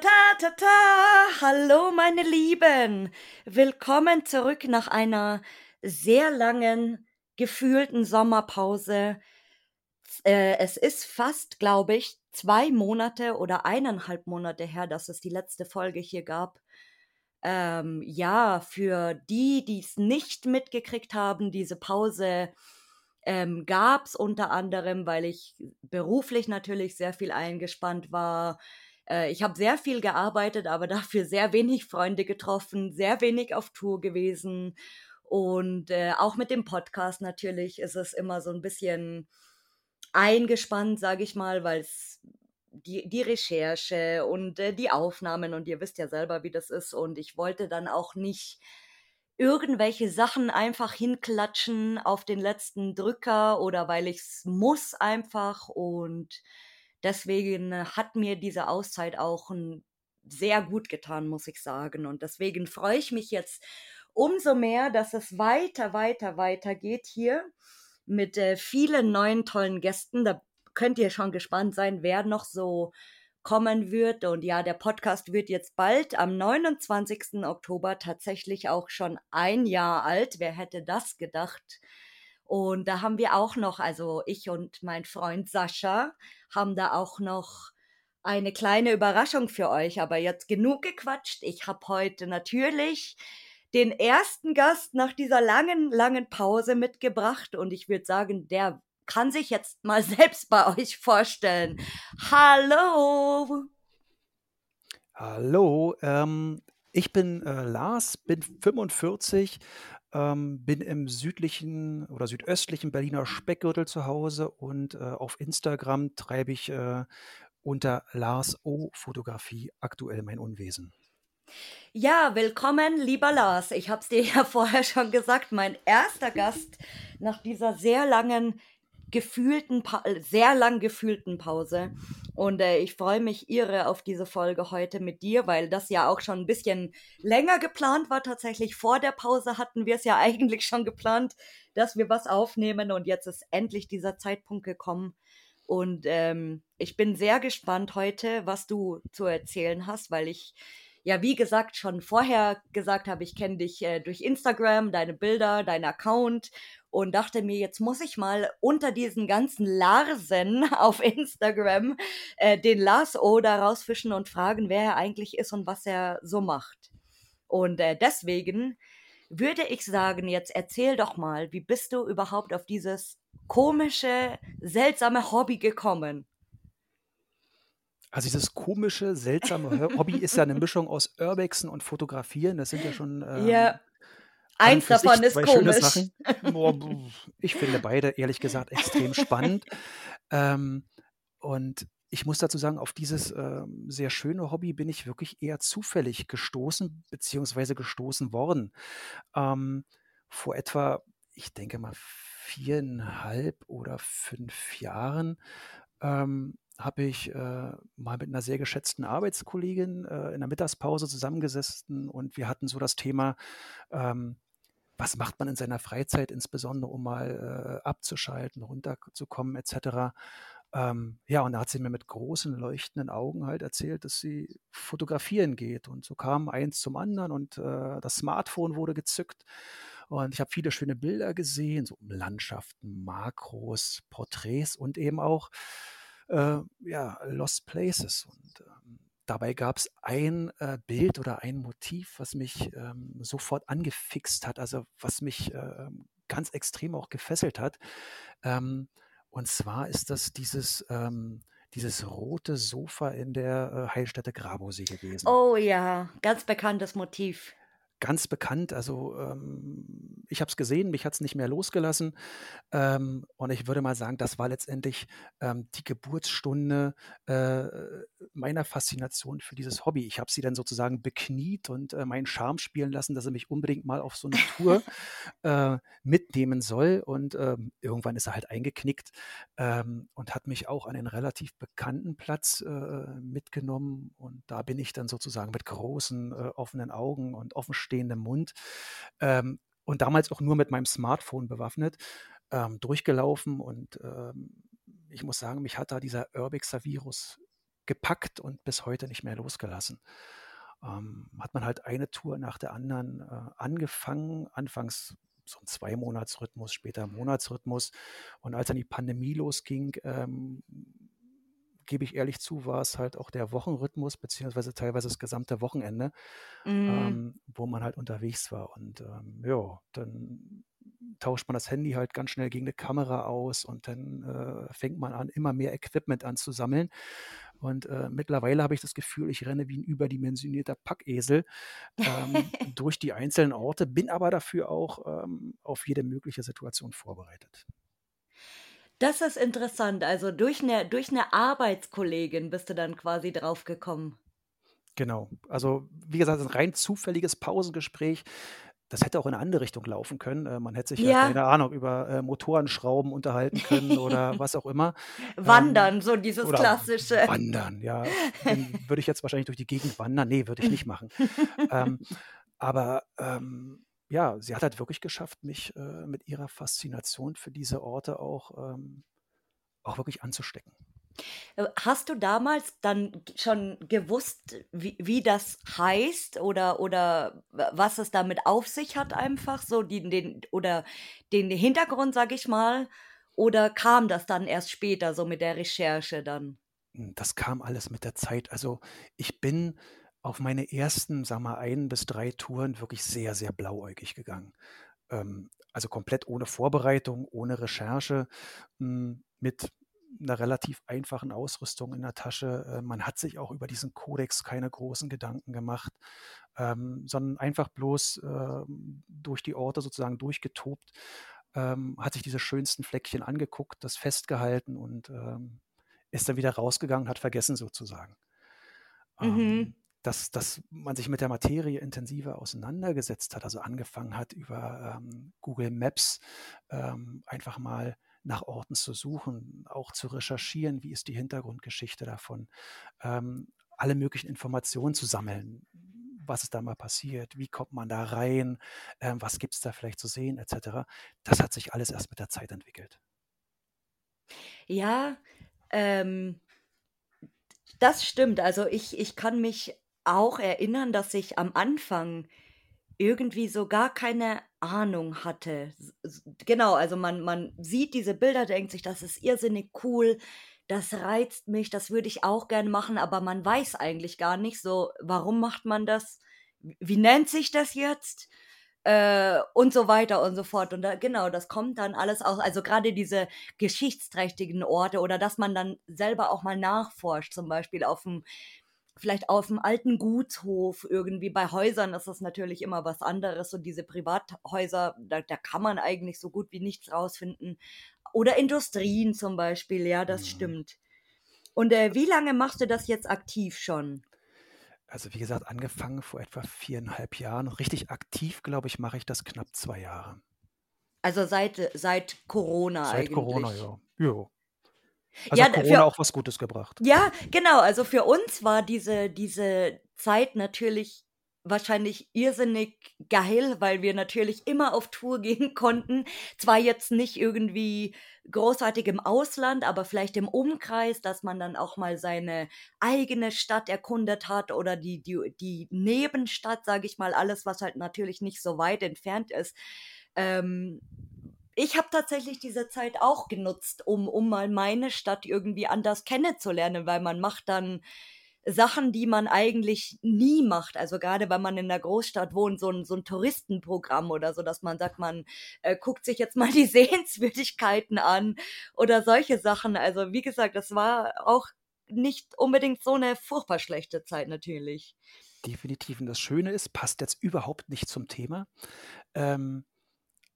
ta ta ta. Hallo meine Lieben. Willkommen zurück nach einer sehr langen gefühlten Sommerpause. Äh, es ist fast, glaube ich, zwei Monate oder eineinhalb Monate her, dass es die letzte Folge hier gab. Ähm, ja, für die, die es nicht mitgekriegt haben, diese Pause ähm, gab es unter anderem, weil ich beruflich natürlich sehr viel eingespannt war. Äh, ich habe sehr viel gearbeitet, aber dafür sehr wenig Freunde getroffen, sehr wenig auf Tour gewesen. Und äh, auch mit dem Podcast natürlich ist es immer so ein bisschen eingespannt, sage ich mal, weil es die, die Recherche und äh, die Aufnahmen und ihr wisst ja selber, wie das ist. Und ich wollte dann auch nicht irgendwelche Sachen einfach hinklatschen auf den letzten Drücker oder weil ich es muss einfach. Und deswegen hat mir diese Auszeit auch ein, sehr gut getan, muss ich sagen. Und deswegen freue ich mich jetzt umso mehr, dass es weiter, weiter, weiter geht hier mit äh, vielen neuen tollen Gästen. Da könnt ihr schon gespannt sein, wer noch so kommen wird. Und ja, der Podcast wird jetzt bald am 29. Oktober tatsächlich auch schon ein Jahr alt. Wer hätte das gedacht? Und da haben wir auch noch, also ich und mein Freund Sascha haben da auch noch eine kleine Überraschung für euch. Aber jetzt genug gequatscht. Ich habe heute natürlich den ersten Gast nach dieser langen, langen Pause mitgebracht. Und ich würde sagen, der kann sich jetzt mal selbst bei euch vorstellen. Hallo! Hallo, ähm, ich bin äh, Lars, bin 45, ähm, bin im südlichen oder südöstlichen Berliner Speckgürtel zu Hause und äh, auf Instagram treibe ich äh, unter Lars O Fotografie aktuell mein Unwesen. Ja, willkommen, lieber Lars. Ich habe es dir ja vorher schon gesagt, mein erster Gast nach dieser sehr langen gefühlten, pa sehr lang gefühlten Pause. Und äh, ich freue mich irre auf diese Folge heute mit dir, weil das ja auch schon ein bisschen länger geplant war. Tatsächlich vor der Pause hatten wir es ja eigentlich schon geplant, dass wir was aufnehmen. Und jetzt ist endlich dieser Zeitpunkt gekommen. Und ähm, ich bin sehr gespannt heute, was du zu erzählen hast, weil ich ja, wie gesagt, schon vorher gesagt habe, ich kenne dich äh, durch Instagram, deine Bilder, dein Account und dachte mir, jetzt muss ich mal unter diesen ganzen Larsen auf Instagram äh, den Lars O da rausfischen und fragen, wer er eigentlich ist und was er so macht. Und äh, deswegen würde ich sagen, jetzt erzähl doch mal, wie bist du überhaupt auf dieses komische, seltsame Hobby gekommen? Also dieses komische, seltsame Hobby ist ja eine Mischung aus Urbexen und Fotografieren. Das sind ja schon ähm, ja. Eins davon ist komisch. Ich finde beide, ehrlich gesagt, extrem spannend. Ähm, und ich muss dazu sagen, auf dieses äh, sehr schöne Hobby bin ich wirklich eher zufällig gestoßen, beziehungsweise gestoßen worden. Ähm, vor etwa, ich denke mal, viereinhalb oder fünf Jahren ähm, habe ich äh, mal mit einer sehr geschätzten Arbeitskollegin äh, in der Mittagspause zusammengesessen und wir hatten so das Thema, ähm, was macht man in seiner Freizeit, insbesondere um mal äh, abzuschalten, runterzukommen etc. Ähm, ja, und da hat sie mir mit großen leuchtenden Augen halt erzählt, dass sie fotografieren geht. Und so kam eins zum anderen und äh, das Smartphone wurde gezückt. Und ich habe viele schöne Bilder gesehen, so Landschaften, Makros, Porträts und eben auch äh, ja, Lost Places. Und ähm, dabei gab es ein äh, Bild oder ein Motiv, was mich ähm, sofort angefixt hat, also was mich äh, ganz extrem auch gefesselt hat. Ähm, und zwar ist das dieses ähm, dieses rote Sofa in der äh, Heilstätte Grabosee gewesen. Oh ja, ganz bekanntes Motiv ganz bekannt. Also ähm, ich habe es gesehen, mich hat es nicht mehr losgelassen. Ähm, und ich würde mal sagen, das war letztendlich ähm, die Geburtsstunde äh, meiner Faszination für dieses Hobby. Ich habe sie dann sozusagen bekniet und äh, meinen Charme spielen lassen, dass er mich unbedingt mal auf so eine Tour äh, mitnehmen soll. Und ähm, irgendwann ist er halt eingeknickt ähm, und hat mich auch an einen relativ bekannten Platz äh, mitgenommen. Und da bin ich dann sozusagen mit großen äh, offenen Augen und offen stehendem Mund ähm, und damals auch nur mit meinem Smartphone bewaffnet, ähm, durchgelaufen und ähm, ich muss sagen, mich hat da dieser Urbexer Virus gepackt und bis heute nicht mehr losgelassen. Ähm, hat man halt eine Tour nach der anderen äh, angefangen, anfangs so ein Zwei-Monats-Rhythmus, später Monatsrhythmus. Und als dann die Pandemie losging, ähm, gebe ich ehrlich zu, war es halt auch der Wochenrhythmus, beziehungsweise teilweise das gesamte Wochenende, Mhm. ähm, wo man halt unterwegs war. Und ähm, ja, dann tauscht man das Handy halt ganz schnell gegen eine Kamera aus und dann äh, fängt man an, immer mehr Equipment anzusammeln. Und äh, mittlerweile habe ich das Gefühl, ich renne wie ein überdimensionierter Packesel ähm, durch die einzelnen Orte, bin aber dafür auch ähm, auf jede mögliche Situation vorbereitet. Das ist interessant. Also durch eine, durch eine Arbeitskollegin bist du dann quasi draufgekommen. Genau. Also, wie gesagt, ein rein zufälliges Pausengespräch. Das hätte auch in eine andere Richtung laufen können. Äh, man hätte sich ja, Ja, keine Ahnung, über äh, Motorenschrauben unterhalten können oder was auch immer. Ähm, wandern, so dieses klassische. wandern, ja. Würde ich jetzt wahrscheinlich durch die Gegend wandern. Nee, würde ich nicht machen. Ähm, aber ähm, ja, sie hat halt wirklich geschafft, mich äh, mit ihrer Faszination für diese Orte auch, ähm, auch wirklich anzustecken. Äh, Hast du damals dann schon gewusst, wie, wie das heißt oder, oder was es damit auf sich hat, einfach so die, den, oder den Hintergrund, sag ich mal? Oder kam das dann erst später, so mit der Recherche dann? Hm, Das kam alles mit der Zeit. Also ich bin auf meine ersten, sag mal, ein bis drei Touren wirklich sehr, sehr blauäugig gegangen. Ähm, also komplett ohne Vorbereitung, ohne Recherche, hm, mit einer relativ einfachen Ausrüstung in der Tasche. Äh, man hat sich auch über diesen Kodex keine großen Gedanken gemacht, ähm, sondern einfach bloß ähm, durch die Orte sozusagen durchgetobt, ähm, hat sich diese schönsten Fleckchen angeguckt, das festgehalten und ähm, ist dann wieder rausgegangen, hat vergessen sozusagen. Mhm. Dass, dass man sich mit der Materie intensiver auseinandergesetzt hat, also angefangen hat, über ähm, Google Maps ähm, einfach mal nach Orten zu suchen, auch zu recherchieren, wie ist die Hintergrundgeschichte davon, ähm, alle möglichen Informationen zu sammeln, was ist da mal passiert, wie kommt man da rein, ähm, was gibt es da vielleicht zu sehen, etc. Das hat sich alles erst mit der Zeit entwickelt. Ja, ähm, das stimmt. Also ich, ich kann mich auch erinnern, dass ich am Anfang irgendwie so gar keine Ahnung hatte. Genau, also man, man sieht diese Bilder, denkt sich, das ist irrsinnig cool, das reizt mich, das würde ich auch gerne machen, aber man weiß eigentlich gar nicht so, warum macht man das, wie nennt sich das jetzt? Äh, und so weiter und so fort. Und da, genau, das kommt dann alles aus, also gerade diese geschichtsträchtigen Orte oder dass man dann selber auch mal nachforscht, zum Beispiel auf dem vielleicht auf dem alten Gutshof irgendwie. Bei Häusern ist das natürlich immer was anderes und diese Privathäuser, da, da kann man eigentlich so gut wie nichts rausfinden. Oder Industrien zum Beispiel, ja, das Mhm. stimmt. Und äh, wie lange machst du das jetzt aktiv schon? Also wie gesagt, angefangen vor etwa viereinhalb Jahren. Richtig aktiv, glaube ich, mache ich das knapp zwei Jahre. Also seit, seit Corona Seit Corona, eigentlich. ja. Jo. Also Ja, hat Corona für, auch was Gutes gebracht. ja, genau. Also für uns war diese, diese Zeit natürlich wahrscheinlich irrsinnig geil, weil wir natürlich immer auf Tour gehen konnten. Zwar jetzt nicht irgendwie großartig im Ausland, aber vielleicht im Umkreis, dass man dann auch mal seine eigene Stadt erkundet hat oder die, die, die Nebenstadt, sage ich mal, alles, was halt natürlich nicht so weit entfernt ist. Ähm, ich habe tatsächlich diese Zeit auch genutzt, um, um mal meine Stadt irgendwie anders kennenzulernen, weil man macht dann Sachen, die man eigentlich nie macht. Also gerade wenn man in der Großstadt wohnt, so ein, so ein Touristenprogramm oder so, dass man sagt, man äh, guckt sich jetzt mal die Sehenswürdigkeiten an oder solche Sachen. Also wie gesagt, das war auch nicht unbedingt so eine furchtbar schlechte Zeit natürlich. Definitiv. Und das Schöne ist, passt jetzt überhaupt nicht zum Thema. Ähm,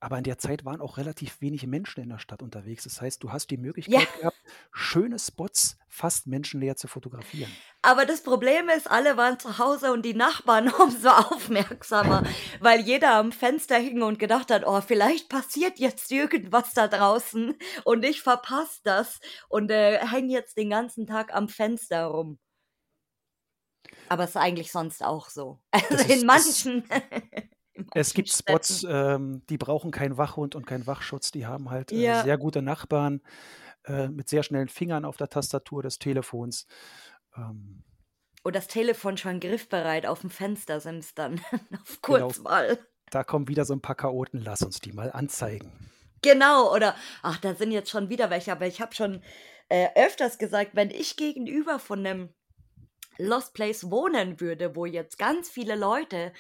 aber in der Zeit waren auch relativ wenige Menschen in der Stadt unterwegs. Das heißt, du hast die Ja, Möglichkeit gehabt, schöne Spots fast menschenleer zu fotografieren. aber das Problem ist, alle waren zu Hause und die Nachbarn umso aufmerksamer, weil jeder am Fenster hing und gedacht hat, oh, vielleicht passiert jetzt irgendwas da draußen und ich verpasse das und äh, hänge jetzt den ganzen Tag am Fenster rum. Aber es ist eigentlich sonst auch so. Also in manchen, es gibt Spots, ähm, die brauchen keinen Wachhund und keinen Wachschutz. Die haben halt äh, Ja, sehr gute Nachbarn äh, mit sehr schnellen Fingern auf der Tastatur des Telefons. Ähm, Und das Telefon schon griffbereit auf dem Fenstersims dann auf Genau. Kurzwahl. da kommen wieder so ein paar Chaoten, lass uns die mal anzeigen. Genau, oder ach, da sind jetzt schon wieder welche, aber ich habe schon äh, öfters gesagt, wenn ich gegenüber von einem Lost Place wohnen würde, wo jetzt ganz viele Leute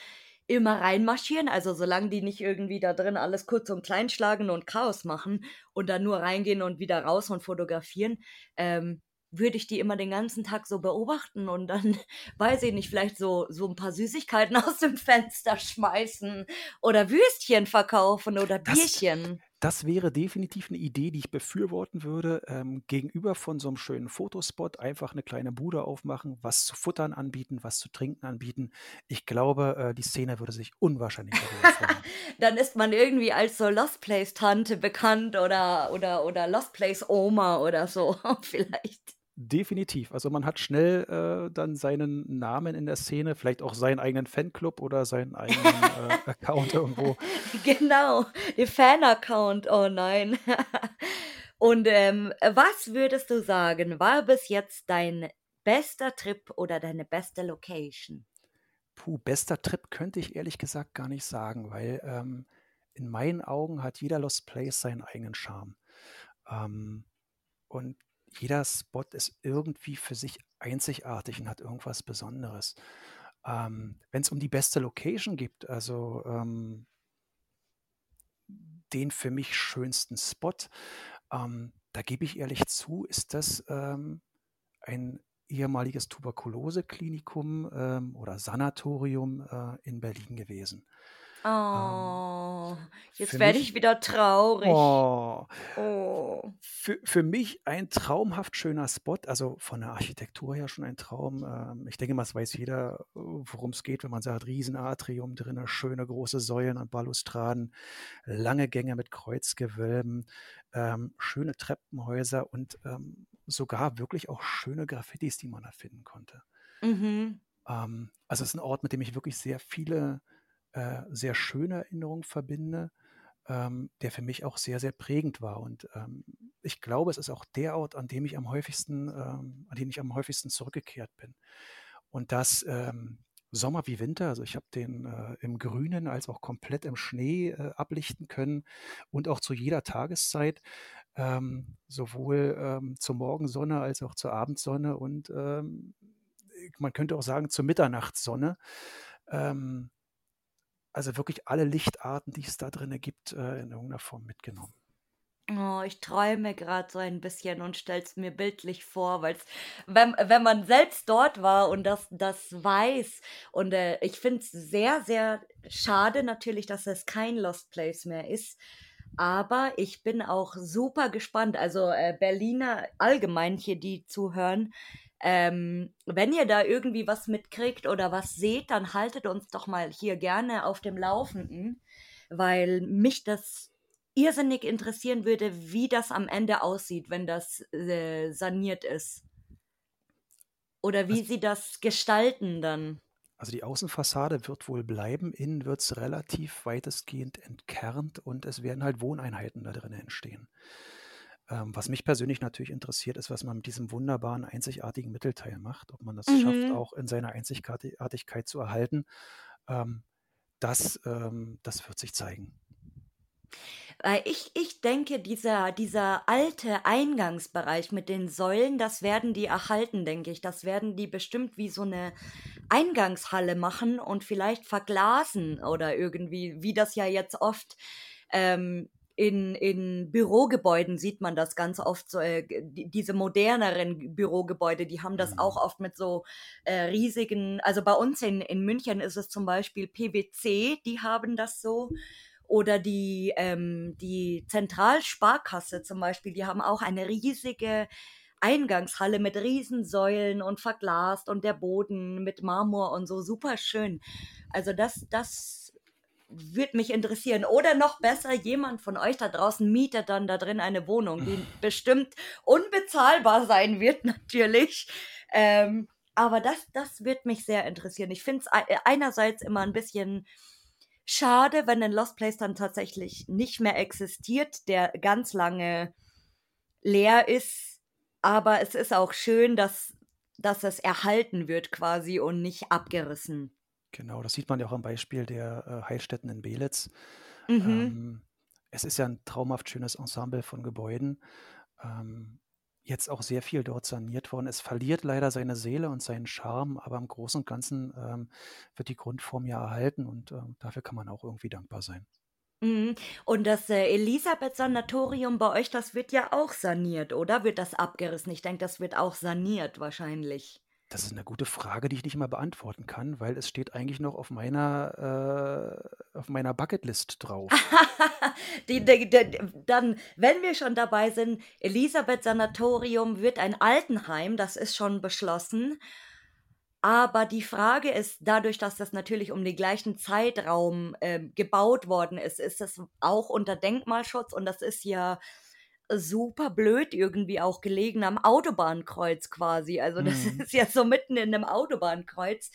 immer reinmarschieren, also solange die nicht irgendwie da drin alles kurz und klein schlagen und Chaos machen und dann nur reingehen und wieder raus und fotografieren, ähm, würde ich die immer den ganzen Tag so beobachten und dann, weiß ich nicht, vielleicht so, so ein paar Süßigkeiten aus dem Fenster schmeißen oder Würstchen verkaufen oder Das- Bierchen. Das wäre definitiv eine Idee, die ich befürworten würde. Ähm, gegenüber von so einem schönen Fotospot einfach eine kleine Bude aufmachen, was zu futtern anbieten, was zu trinken anbieten. Ich glaube, äh, die Szene würde sich unwahrscheinlich freuen. Dann ist man irgendwie als so Lost Place Tante bekannt oder, oder, oder Lost Place Oma oder so, vielleicht. Definitiv. Also man hat schnell äh, dann seinen Namen in der Szene, vielleicht auch seinen eigenen Fanclub oder seinen eigenen äh, Account irgendwo. Genau, der Fan-Account, oh nein. Und ähm, was würdest du sagen, war bis jetzt dein bester Trip oder deine beste Location? Puh, bester Trip könnte ich ehrlich gesagt gar nicht sagen, weil ähm, in meinen Augen hat jeder Lost Place seinen eigenen Charme. Ähm, und jeder Spot ist irgendwie für sich einzigartig und hat irgendwas Besonderes. Ähm, Wenn es um die beste Location geht, also ähm, den für mich schönsten Spot, ähm, da gebe ich ehrlich zu, ist das ähm, ein ehemaliges Tuberkuloseklinikum ähm, oder Sanatorium äh, in Berlin gewesen. Oh, jetzt für werde ich wieder traurig. Oh, Oh. für, für mich ein traumhaft schöner Spot, also von der Architektur her schon ein Traum. Ähm, ich denke mal, es weiß jeder, worum es geht, wenn man sagt, Riesenatrium drin, schöne große Säulen und Balustraden, lange Gänge mit Kreuzgewölben, ähm, schöne Treppenhäuser und ähm, sogar wirklich auch schöne Graffitis, die man da finden konnte. Mhm. Ähm, also es ist ein Ort, mit dem ich wirklich sehr viele, äh, sehr schöne Erinnerungen verbinde, ähm, der für mich auch sehr, sehr prägend war. Und ähm, ich glaube, es ist auch der Ort, an dem ich am häufigsten, ähm, an den ich am häufigsten zurückgekehrt bin. Und das ähm, Sommer wie Winter, also ich habe den äh, im Grünen als auch komplett im Schnee äh, ablichten können und auch zu jeder Tageszeit, ähm, sowohl ähm, zur Morgensonne als auch zur Abendsonne und man könnte auch sagen zur Mitternachtssonne. Ähm, also wirklich alle Lichtarten, die es da drin gibt, äh, in irgendeiner Form mitgenommen. Oh, ich träume gerade so ein bisschen und stell's mir bildlich vor, weil wenn, wenn man selbst dort war und das, das weiß. Und äh, ich finde es sehr, sehr schade natürlich, dass es kein Lost Place mehr ist, aber ich bin auch super gespannt, also äh, Berliner allgemein hier, die zuhören, ähm, wenn ihr da irgendwie was mitkriegt oder was seht, dann haltet uns doch mal hier gerne auf dem Laufenden, weil mich das irrsinnig interessieren würde, wie das am Ende aussieht, wenn das äh, saniert ist. Oder wie sie das gestalten dann. Also die Außenfassade wird wohl bleiben, innen wird es relativ weitestgehend entkernt und es werden halt Wohneinheiten da drin entstehen. Ähm, was mich persönlich natürlich interessiert, ist, was man mit diesem wunderbaren, einzigartigen Mittelteil macht, ob man das Mhm. schafft, auch in seiner Einzigartigkeit zu erhalten. Ähm, das, ähm, das wird sich zeigen. Weil ich, ich denke, dieser, dieser alte Eingangsbereich mit den Säulen, das werden die erhalten, denke ich. Das werden die bestimmt wie so eine Eingangshalle machen und vielleicht verglasen oder irgendwie, wie das ja jetzt oft ähm, in, in Bürogebäuden sieht man das ganz oft so, äh, die, diese moderneren Bürogebäude, die haben das Mhm. auch oft mit so äh, riesigen, also bei uns in, in München ist es zum Beispiel PwC, die haben das so. Oder die, ähm, die Zentralsparkasse zum Beispiel, die haben auch eine riesige Eingangshalle mit Riesensäulen und verglast und der Boden mit Marmor und so super schön. Also das, das würde mich interessieren. Oder noch besser, jemand von euch da draußen mietet dann da drin eine Wohnung, die bestimmt unbezahlbar sein wird, natürlich. Ähm, aber das, das wird mich sehr interessieren. Ich finde es einerseits immer ein bisschen schade, wenn ein Lost Place dann tatsächlich nicht mehr existiert, der ganz lange leer ist. Aber es ist auch schön, dass dass es erhalten wird quasi und nicht abgerissen. Genau, das sieht man ja auch am Beispiel der äh, Heilstätten in Belitz. Mhm. Ähm, es ist ja ein traumhaft schönes Ensemble von Gebäuden. Ähm, jetzt auch sehr viel dort saniert worden. Es verliert leider seine Seele und seinen Charme, aber im Großen und Ganzen ähm, wird die Grundform ja erhalten und ähm, dafür kann man auch irgendwie dankbar sein. Mhm. Und das äh, Elisabeth-Sanatorium bei euch, das wird ja auch saniert, oder? Wird das abgerissen? Ich denke, das wird auch saniert wahrscheinlich. Das ist eine gute Frage, die ich nicht mal beantworten kann, weil es steht eigentlich noch auf meiner, äh, auf meiner Bucketlist drauf. Die, die, die, dann, wenn wir schon dabei sind, Elisabeth Sanatorium wird ein Altenheim, das ist schon beschlossen. Aber die Frage ist, dadurch, dass das natürlich um den gleichen Zeitraum äh, gebaut worden ist, ist es auch unter Denkmalschutz und das ist ja super blöd irgendwie auch gelegen am Autobahnkreuz quasi. Also das Mhm. ist ja so mitten in einem Autobahnkreuz.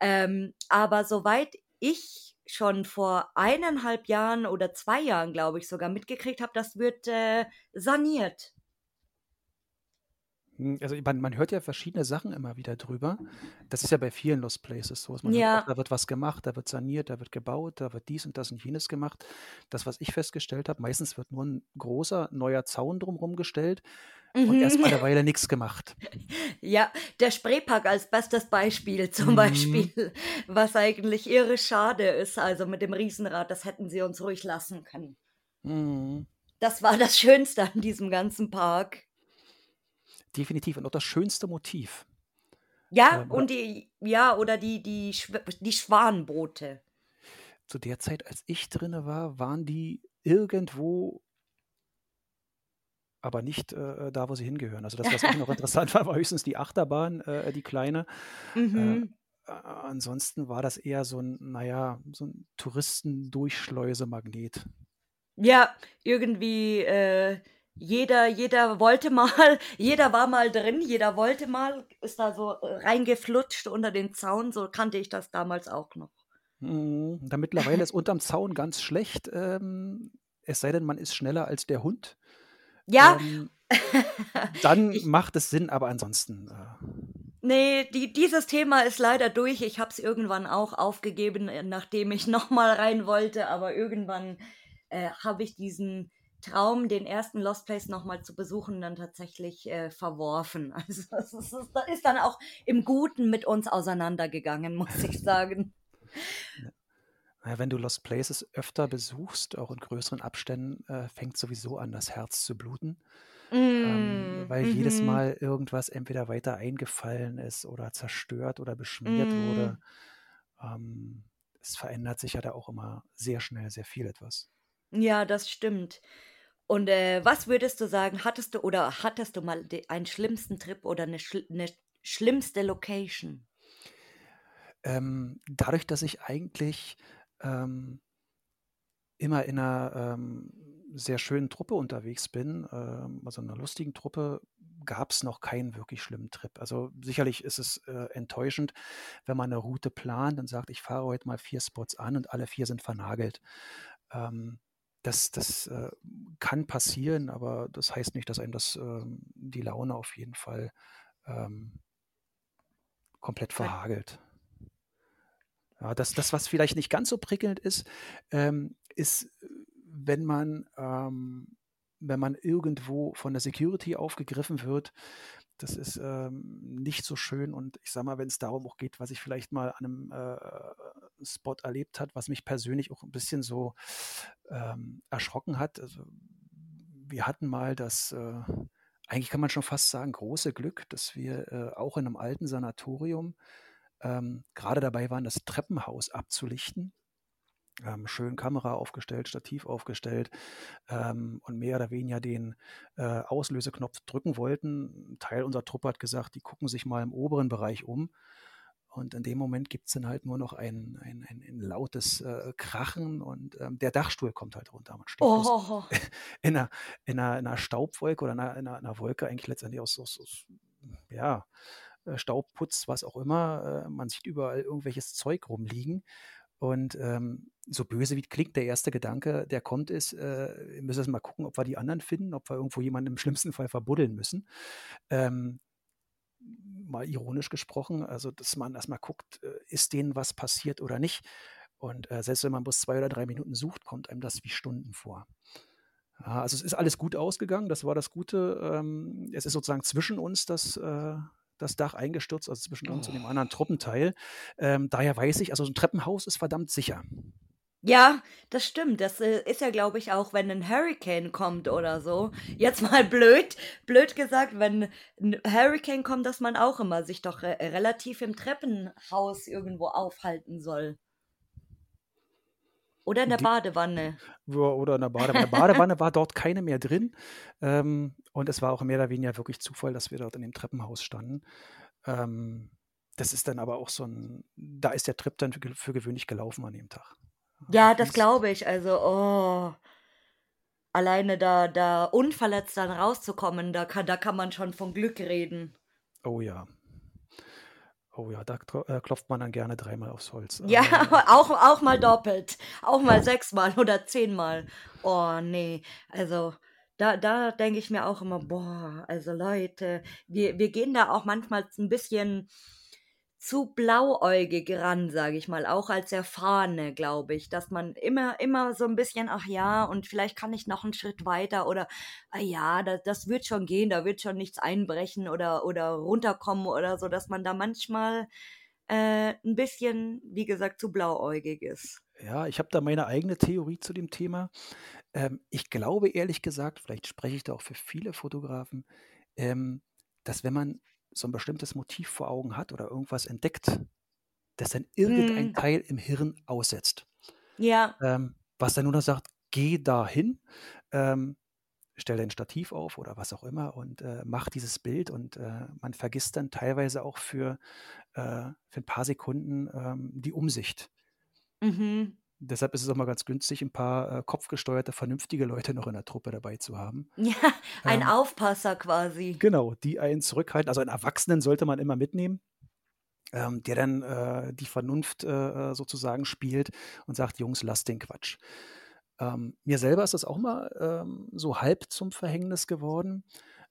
Ähm, aber soweit ich schon vor eineinhalb Jahren oder zwei Jahren, glaube ich, sogar mitgekriegt habe, das wird äh, saniert. Hm, also man man hört ja verschiedene Sachen immer wieder drüber. Das ist ja bei vielen Lost Places so. Man hört Ja. da wird was gemacht, da wird saniert, da wird gebaut, da wird dies und das und jenes gemacht. Das, was ich festgestellt habe, meistens wird nur ein großer neuer Zaun drumherum gestellt und erst mal Mhm. 'ne Weile nix gemacht. Ja, der Spreepark als bestes Beispiel zum Mhm. Beispiel, was eigentlich irre schade ist. Also mit dem Riesenrad, das hätten sie uns ruhig lassen können. Mhm. Das war das Schönste an diesem ganzen Park. Definitiv und auch das schönste Motiv. Ja, Ähm, oder und die ja, oder die die die Schwanenboote. zu der Zeit, als ich drinne war, waren die irgendwo aber nicht, äh, da, wo sie hingehören. Also das, was auch noch interessant war, war höchstens die Achterbahn, äh, die kleine. Äh, Mhm. a ansonsten war das eher so 'n, na ja, so 'n Touristendurchschleusemagnet. Ja, irgendwie, äh, jeder jeder wollte mal jeder war mal drin, jeder wollte mal, ist da so reingeflutscht unter den Zaun, so kannte ich das damals auch noch. Mhm. Da mittlerweile ist unterm Zaun ganz schlecht, ähm, es sei denn, man ist schneller als der Hund. Ja. Ähm, dann Ich macht es Sinn, aber ansonsten, äh Ne, die dieses Thema ist leider durch. Ich habe es irgendwann auch aufgegeben, äh, nachdem ich noch mal rein wollte, aber irgendwann, äh, habe ich diesen Traum, den ersten Lost Place noch mal zu besuchen, dann tatsächlich, äh, verworfen. Also, das ist ist ist dann auch im Guten mit uns auseinandergegangen, muss ich sagen. Ja. Wenn du Lost Places öfter besuchst, auch in größeren Abständen, äh, fängt sowieso an, das Herz zu bluten. Ähm, Mm, weil jedes mhm. Mal irgendwas entweder weiter eingefallen ist oder zerstört oder beschmiert wurde. Mm. Ähm, es verändert sich ja da auch immer sehr schnell sehr viel etwas. Ja, das stimmt. Und, äh, was würdest du sagen, hattest du oder hattest du mal de einen schlimmsten Trip oder 'ne schl 'ne schlimmste Location? Ähm, dadurch, dass ich eigentlich, ähm immer in 'ner, ähm, sehr schönen Truppe unterwegs bin, ähm, also 'ner lustigen Truppe, gab's noch keinen wirklich schlimmen Trip. Also, sicherlich ist es, äh, enttäuschend, wenn man 'ne Route plant und sagt: „Ich fahre heute mal 4 Spots an und alle 4 sind vernagelt.“ Ähm, das das, äh, kann passieren, aber das heißt nicht, dass einem das, ähm, die Laune auf jeden Fall, ähm komplett Ver verhagelt. Ja, das das, was vielleicht nicht ganz so prickelnd ist, ähm, ist, wenn man ähm, wenn man irgendwo von der Security aufgegriffen wird. Das ist, ähm, nicht so schön und ich sage mal, wenn's darum auch geht, was ich vielleicht mal an 'nem, äh, Spot erlebt hat, was mich persönlich auch 'n bisschen so, ähm, erschrocken hat. Also, wir hatten mal das, äh eigentlich kann man schon fast sagen, große Glück, dass wir, äh, auch in 'nem alten Sanatorium, ähm, grade dabei waren, das Treppenhaus abzulichten. Ähm, schön Kamera aufgestellt, Stativ aufgestellt, ähm, und mehr oder weniger den, äh, Auslöseknopf drücken wollten. 'N Teil unserer Truppe hat gesagt, die gucken sich mal im oberen Bereich um. Und in dem Moment gibt's dann halt nur noch ein ein ein ein lautes, äh, Krachen und, ähm, der Dachstuhl kommt halt runter. Man steht Oh. in 'ner in 'ner in 'ner Staubwolke oder in 'ner in 'ner in 'ner Wolke eigentlich letztendlich aus aus aus ja, äh, Staub, Putz, was auch immer. Äh, man sieht überall irgendwelches Zeug rumliegen. Und, ähm, so böse wie klingt, der erste Gedanke, der kommt, ist, äh, wir müssen mal gucken, ob wir die anderen finden, ob wir irgendwo jemanden im schlimmsten Fall verbuddeln müssen. Ähm mal ironisch gesprochen, also dass man erstmal guckt, äh, ist denen was passiert oder nicht. Und äh, selbst wenn man bloß zwei oder drei Minuten sucht, kommt einem das wie Stunden vor. Ja, also es ist alles gut ausgegangen, das war das Gute. Ähm, es ist sozusagen zwischen uns das, äh, das Dach eingestürzt, also zwischen uns und dem anderen Oh. Truppenteil. Ähm, daher weiß ich, also so ein Treppenhaus ist verdammt sicher. Ja, das stimmt. Das, äh, ist ja, glaube ich, auch, wenn ein Hurricane kommt oder so. Jetzt mal blöd blöd gesagt, wenn 'n Hurricane kommt, dass man auch immer sich doch re relativ im Treppenhaus irgendwo aufhalten soll. Oder in der Die Badewanne. Oder in der Badewanne. Badewanne war dort keine mehr drin. Ähm, und es war auch mehr oder weniger wirklich Zufall, dass wir dort in dem Treppenhaus standen. Ähm, das ist dann aber auch so 'n da ist der Trip dann für für gewöhnlich gelaufen an dem Tag. Ja, Ja, das glaube ich. Also, oh. Alleine da da unverletzt dann rauszukommen, da kann da kann man schon von Glück reden. Oh ja. Oh ja, da äh, klopft man dann gerne dreimal aufs Holz. Ja, Ähm auch auch mal doppelt. Auch mal sechsmal oder zehnmal. Oh ne, also da da denke ich mir auch immer: „Boah, also Leute, wir wir gehen da auch manchmal z 'n bisschen zu blauäugig ran“, sage ich mal, auch als Erfahrene, glaube ich, dass man immer immer so 'n bisschen: „Ach ja, und vielleicht kann ich noch 'n Schritt weiter“ oder „Ah ja, da das wird schon gehen, da wird schon nichts einbrechen oder oder runterkommen“ oder so, dass man da manchmal, äh, 'n bisschen, wie gesagt, zu blauäugig ist. Ja, ich habe da meine eigene Theorie zu dem Thema. Ähm, ich glaube ehrlich gesagt, vielleicht spreche ich da auch für viele Fotografen, ähm, dass wenn man so 'n bestimmtes Motiv vor Augen hat oder irgendwas entdeckt, dass dann irgendein Mhm. Teil im Hirn aussetzt. Ja. Ähm, was dann nur noch sagt: „Geh dahin, ähm, stell dein Stativ auf“ oder was auch immer und, äh, mach dieses Bild und, äh, man vergisst dann teilweise auch für äh, für 'n paar Sekunden, ähm, die Umsicht. Mhm. Deshalb ist es auch mal ganz günstig, 'n paar, äh, kopfgesteuerte, vernünftige Leute noch in der Truppe dabei zu haben. Ja, ein Ähm Aufpasser quasi. Genau, die einen zurückhalten. Also, einen Erwachsenen sollte man immer mitnehmen, ähm, der dann, äh, die Vernunft, äh, äh, sozusagen spielt und sagt: „Jungs, lasst den Quatsch.“ Ähm, mir selber ist das auch mal, ähm, so halb zum Verhängnis geworden.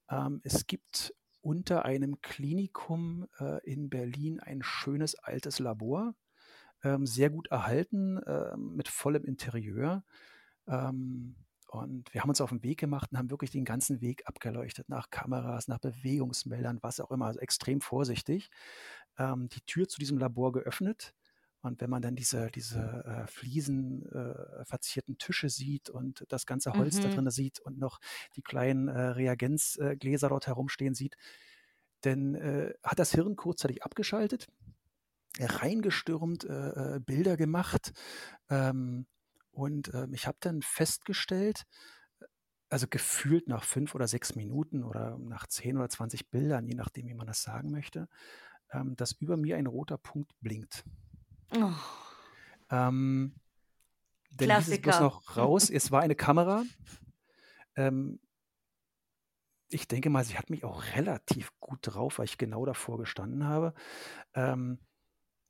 Ähm, es gibt unter einem Klinikum, äh, in Berlin ein schönes altes Labor, ähm, sehr gut erhalten, ähm, mit vollem Interieur. Ähm, und wir haben uns auf 'n Weg gemacht und haben wirklich den ganzen Weg abgeleuchtet nach Kameras, nach Bewegungsmeldern, was auch immer, also extrem vorsichtig. Ähm, die Tür zu diesem Labor geöffnet und wenn man dann diese diese, äh, Fliesen äh, verzierten Tische sieht und das ganze Holz da Mhm. drinnen sieht und noch die kleinen, äh, Reagenz äh, Gläser dort herumstehen sieht, dann, äh, hat das Hirn kurzzeitig abgeschaltet, reingestürmt, äh, äh, Bilder gemacht. Ähm, und, ähm, ich habe dann festgestellt, äh, also gefühlt nach 5 oder 6 Minuten oder nach 10 oder 20 Bildern, je nachdem, wie man das sagen möchte, ähm, dass über mir ein roter Punkt blinkt. Oh. Ähm, dann hieß es bloß Klassiker. noch raus. Es war eine Kamera. Ähm ich denke mal, sie hat mich auch relativ gut drauf, weil ich genau davor gestanden habe. Ähm,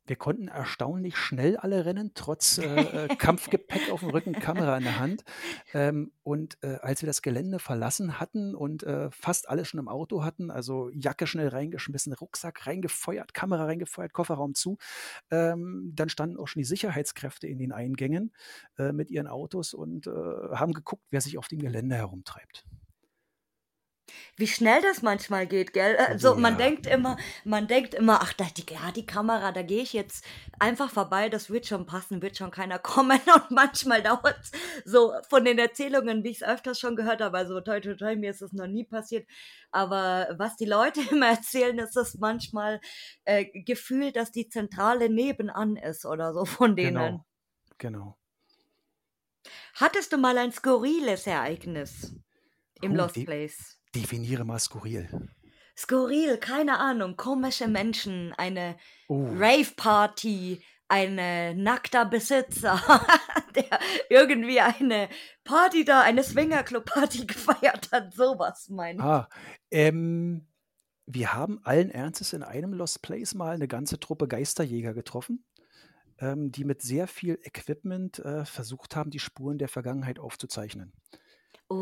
wir konnten erstaunlich schnell alle rennen, trotz, äh, äh, Kampfgepäck aufm Rücken, Kamera in der Hand. Ähm, und, äh, als wir das Gelände verlassen hatten und, äh, fast alle schon im Auto hatten, also Jacke schnell reingeschmissen, Rucksack reingefeuert, Kamera reingefeuert, Kofferraum zu, ähm, dann standen auch schon die Sicherheitskräfte in den Eingängen, äh, mit ihren Autos und, äh, haben geguckt, wer sich auf dem Gelände herumtreibt. Wie schnell das manchmal geht, gell? Äh, Oh so, man ja. denkt immer man denkt immer: „Ach, da die ja, die Kamera, da gehe ich jetzt einfach vorbei, das wird schon passen, wird schon keiner kommen.“ Und manchmal dauert's so von den Erzählungen, wie ich's öfters schon gehört habe, also toi, toi, toi, mir ist das noch nie passiert. Aber was die Leute immer erzählen, ist das manchmal, äh, gefühlt, dass die Zentrale nebenan ist oder so von denen. Genau, genau. Hattest du mal ein skurriles Ereignis im Oh, Lost de Place? Definiere mal skurril. Skurril, keine Ahnung, komische Menschen, eine Oh. Rave-Party, ein, nackter Besitzer, der irgendwie eine Party da eine Swinger-Club-Party gefeiert hat, so was meine ich. Ah, ähm, wir haben allen Ernstes in einem Lost Place mal 'ne ganze Truppe Geisterjäger getroffen, ähm, die mit sehr viel Equipment, äh, versucht haben, die Spuren der Vergangenheit aufzuzeichnen.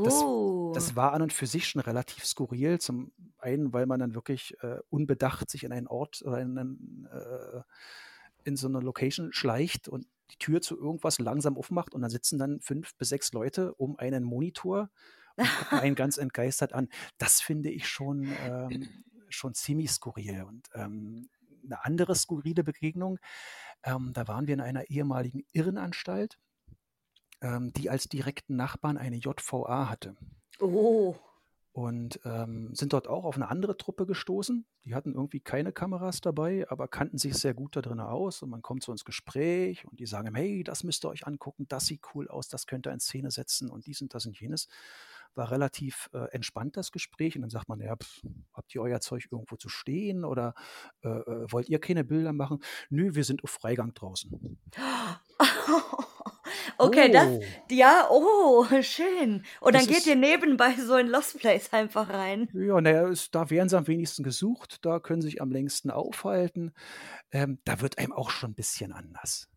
Das Oh. das war an und für sich schon relativ skurril. Zum einen, weil man dann wirklich, äh, unbedacht sich in einen Ort oder in 'nen äh, in so 'ne Location schleicht und die Tür zu irgendwas langsam aufmacht und da sitzen dann 5 bis 6 Leute um einen Monitor und gucken einen ganz entgeistert an. Das finde ich schon, ähm schon ziemlich skurril. Und, ähm, 'ne andere skurrile Begegnung, ähm, da waren wir in einer ehemaligen Irrenanstalt, ähm, die als direkten Nachbarn eine JVA hatte. Oh. Und, ähm, sind dort auch auf 'ne andere Truppe gestoßen. Die hatten irgendwie keine Kameras dabei, aber kannten sich sehr gut da drinnen aus und man kommt so ins Gespräch und die sagen „Hey, das müsst ihr euch angucken, das sieht cool aus, das könnt ihr in Szene setzen“ und dies und das und jenes. War relativ, äh, entspannt das Gespräch und dann sagt man: „Ja, habt ihr euer Zeug irgendwo zu stehen oder, äh, äh, wollt ihr keine Bilder machen?“ „Nö, wir sind auf Freigang draußen.“ Okay, das Oh. ja, oh, schön. Und Das dann geht ihr nebenbei so in Lost Place einfach rein? Ja, na ja, es da werden sie am wenigsten gesucht, da können sie sich am längsten aufhalten. Ähm, da wird einem auch schon 'n bisschen anders.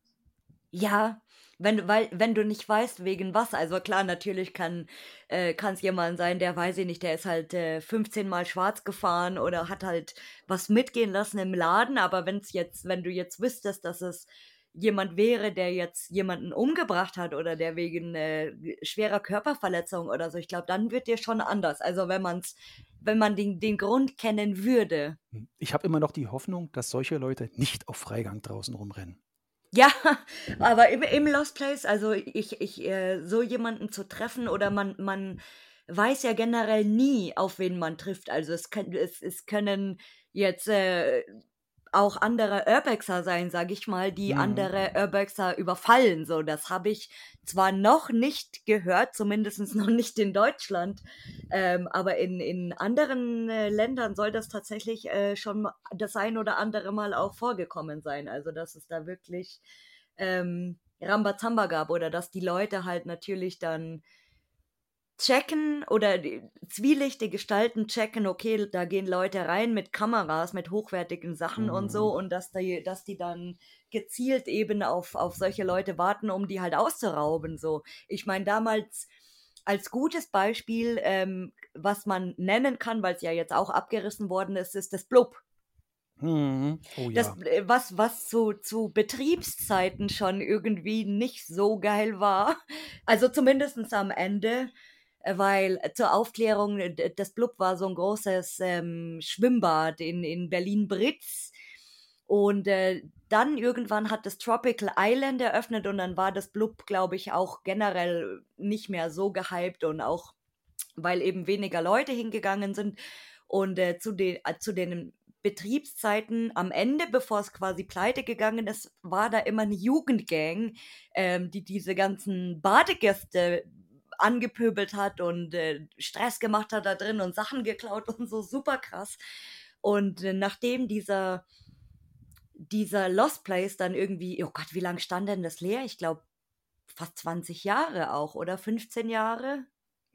Ja, wenn du weil wenn du nicht weißt, wegen was. Also klar, natürlich kann äh, kann's jemand sein, der weiß ich nicht, der ist halt, äh, 15 Mal schwarz gefahren oder hat halt was mitgehen lassen im Laden, aber wenn's jetzt wenn du jetzt wüsstest, dass es jemand wäre, der jetzt jemanden umgebracht hat oder der wegen, äh, schwerer Körperverletzung oder so, ich glaube, dann wird dir schon anders. Also, wenn man's wenn man den den Grund kennen würde. Hm, ich habe immer noch die Hoffnung, dass solche Leute nicht auf Freigang draußen rumrennen. Ja, aber im im Lost Place, also ich ich äh, so jemanden zu treffen oder man man weiß ja generell nie, auf wen man trifft. Also, es es es können jetzt, äh, auch andere Urbexer sein, sage ich mal, die Mhm. andere Urbexer überfallen, so. Das habe ich zwar noch nicht gehört, zumindest noch nicht in Deutschland, ähm, aber in in anderen, äh, Ländern soll das tatsächlich, äh, schon das ein oder andere Mal auch vorgekommen sein. Also, dass es da wirklich, ähm, Rambazamba gab oder dass die Leute halt natürlich dann checken oder die zwielichtige Gestalten checken, okay, da gehen Leute rein mit Kameras, mit hochwertigen Sachen und so Mhm. und dass die dass die dann gezielt eben auf auf solche Leute warten, um die halt auszurauben, so. Ich meine, damals als gutes Beispiel, ähm, was man nennen kann, weil's ja jetzt auch abgerissen worden ist, ist das Blub. Mhm. Oh Das, ja. äh, was was zu zu Betriebszeiten schon irgendwie nicht so geil war. Also, zumindestens am Ende, weil zur Aufklärung, äh, das Blub war so 'n großes, ähm, Schwimmbad in in Berlin-Britz. Und, äh, dann irgendwann hat das Tropical Island eröffnet und dann war das Blub, glaube ich, auch generell nicht mehr so gehypt und auch weil eben weniger Leute hingegangen sind. Und, äh, zu de äh, zu den Betriebszeiten am Ende, bevor's quasi pleite gegangen ist, war da immer 'ne Jugendgang, ähm, die diese ganzen Badegäste angepöbelt hat und, äh, Stress gemacht hat da drin und Sachen geklaut und so, super krass. Und, äh, nachdem dieser dieser Lost Place dann irgendwie oh Gott, wie lang stand denn das leer? Ich glaube, fast 20 Jahre auch, oder 15 Jahre?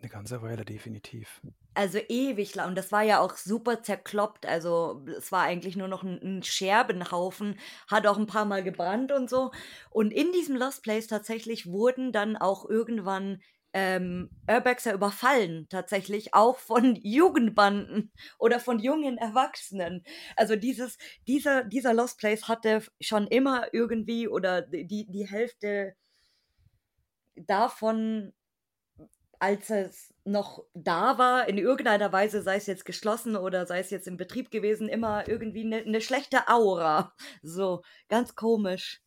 'Ne ganze Weile, definitiv. Also, ewig lang. Und das war ja auch super zerkloppt. Also, es war eigentlich nur noch 'n 'n Scherbenhaufen, hat auch 'n paarmal gebrannt und so. Und in diesem Lost Place tatsächlich wurden dann auch irgendwann, ähm, Urbexer überfallen, tatsächlich auch von Jugendbanden oder von jungen Erwachsenen. Also, dieses dieser dieser Lost Place hatte schon immer irgendwie oder die die Hälfte davon, als es noch da war, in irgendeiner Weise, sei es jetzt geschlossen oder sei es jetzt im Betrieb gewesen, immer irgendwie 'ne 'ne schlechte Aura. So, ganz komisch.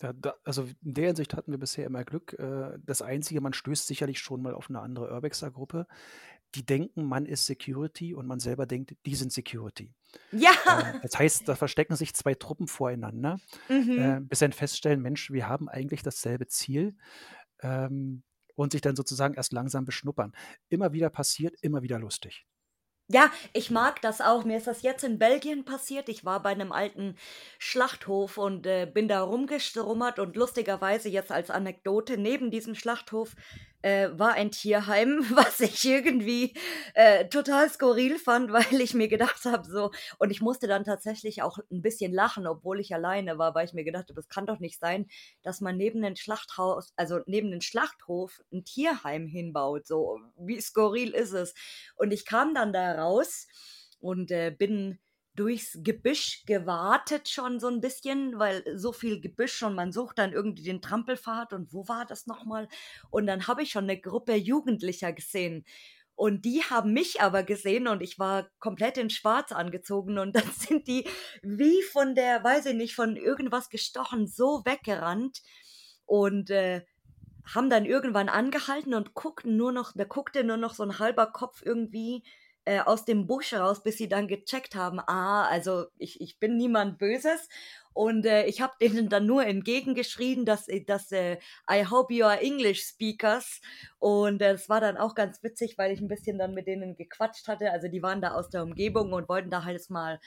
Da da also, in der Hinsicht hatten wir bisher immer Glück. Äh, das Einzige, man stößt sicherlich schon mal auf 'ne andere Urbexer-Gruppe. Die denken, man ist Security und man selber denkt, die sind Security. Ja. Äh, das heißt, da verstecken sich 2 Truppen voreinander, äh, Mhm. bis sie dann feststellen: „Mensch, wir haben eigentlich dasselbe Ziel“, ähm, und sich dann sozusagen erst langsam beschnuppern. Immer wieder passiert, immer wieder lustig. Ja, ich mag das auch. Mir ist das jetzt in Belgien passiert. Ich war bei 'nem alten Schlachthof und, äh, bin da rumgestromert und lustigerweise jetzt als Anekdote, neben diesem Schlachthof, äh, war ein Tierheim, was ich irgendwie äh, total skurril fand, weil ich mir gedacht habe, so, und ich musste dann tatsächlich auch ein bisschen lachen, obwohl ich alleine war, weil ich mir gedacht habe, das kann doch nicht sein, dass man neben den Schlachthaus, also neben den Schlachthof ein Tierheim hinbaut. So, wie skurril ist es? Und ich kam dann da raus und äh, bin durchs Gebüsch gewartet schon so ein bisschen, weil so viel Gebüsch und man sucht dann irgendwie den Trampelpfad und wo war das nochmal? Und dann habe ich schon eine Gruppe Jugendlicher gesehen. Und die haben mich aber gesehen und ich war komplett in Schwarz angezogen und dann sind die wie von der, weiß ich nicht, von irgendwas gestochen, so weggerannt und äh, haben dann irgendwann angehalten und guckten nur noch, da guckte nur noch so ein halber Kopf irgendwie äh, aus dem Busch raus, bis sie dann gecheckt haben, ah, also ich, ich bin niemand Böses. Und äh, ich habe denen dann nur entgegengeschrien, dass, äh, dass äh, I hope you are English speakers. Und äh, das war dann auch ganz witzig, weil ich ein bisschen dann mit denen gequatscht hatte. Also die waren da aus der Umgebung und wollten da halt mal äh,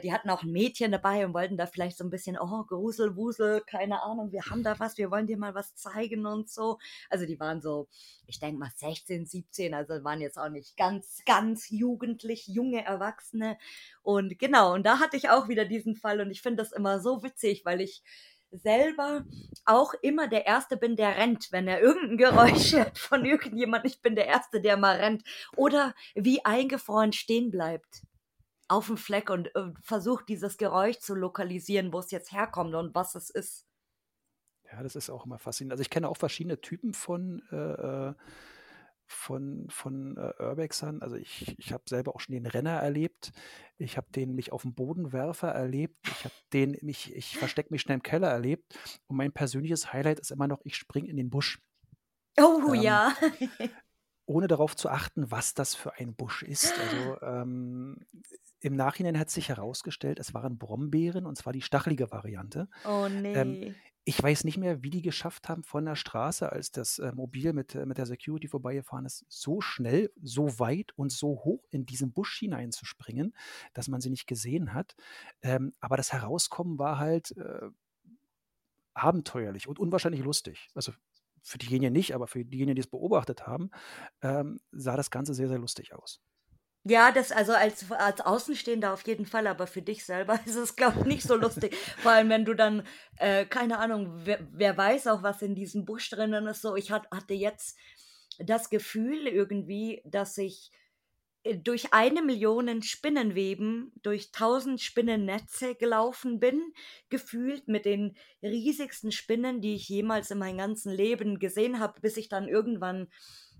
die hatten auch ein Mädchen dabei und wollten da vielleicht so ein bisschen, oh, Grusel, Wusel, keine Ahnung, wir haben da was, wir wollen dir mal was zeigen und so. Also die waren so, ich denke mal 16, 17, also waren jetzt auch nicht ganz, ganz jugendlich, junge Erwachsene. Und genau, und da hatte ich auch wieder diesen Fall und ich finde das immer so witzig, weil ich selber auch immer der Erste bin, der rennt, wenn er irgendein Geräusch hört von irgendjemand. Ich bin der Erste, der mal rennt. Oder wie eingefroren stehen bleibt auf dem Fleck und äh, versucht dieses Geräusch zu lokalisieren, wo es jetzt herkommt und was es ist. Ja, das ist auch immer faszinierend. Also ich kenne auch verschiedene Typen von äh, äh von, von äh, Urbexern. Also ich, ich habe selber auch schon den Renner erlebt. Ich habe den mich auf den Bodenwerfer erlebt. Ich habe den mich, ich verstecke mich schnell im Keller erlebt. Und mein persönliches Highlight ist immer noch, ich springe in den Busch. Oh ähm, ja. ohne darauf zu achten, was das für ein Busch ist. Also ähm, im Nachhinein hat sich herausgestellt, es waren Brombeeren und zwar die stachelige Variante. Oh ähm, nee. Ähm, ich weiß nicht mehr, wie die geschafft haben von der Straße, als das äh, Mobil mit, äh, mit der Security vorbeigefahren ist, so schnell, so weit und so hoch in diesen Busch hineinzuspringen, dass man sie nicht gesehen hat. Ähm, aber das Herauskommen war halt äh, abenteuerlich und unwahrscheinlich lustig. Also für diejenigen nicht, aber für diejenigen, die es beobachtet haben, ähm, sah das Ganze sehr, sehr lustig aus. Ja, das also als, als Außenstehender auf jeden Fall, aber für dich selber ist es, glaube ich, nicht so lustig. Vor allem, wenn du dann, äh, keine Ahnung, wer, wer, weiß auch, was in diesem Busch drinnen ist. So, ich hat, hatte jetzt das Gefühl irgendwie, dass ich durch eine Million Spinnenweben, durch tausend Spinnennetze gelaufen bin, gefühlt mit den riesigsten Spinnen, die ich jemals in meinem ganzen Leben gesehen habe, bis ich dann irgendwann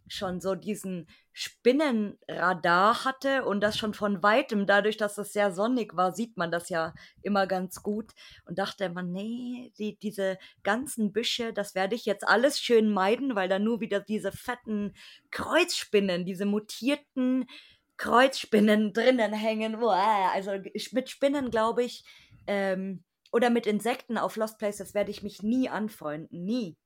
schon so diesen Spinnenradar hatte und das schon von weitem, dadurch, dass es sehr sonnig war, sieht man das ja immer ganz gut und dachte man, nee, die, diese ganzen Büsche, das werde ich jetzt alles schön meiden, weil da nur wieder diese fetten Kreuzspinnen, diese mutierten Kreuzspinnen drinnen hängen. Also mit Spinnen, glaube ich, ähm, oder mit Insekten auf Lost Places werde ich mich nie anfreunden, nie.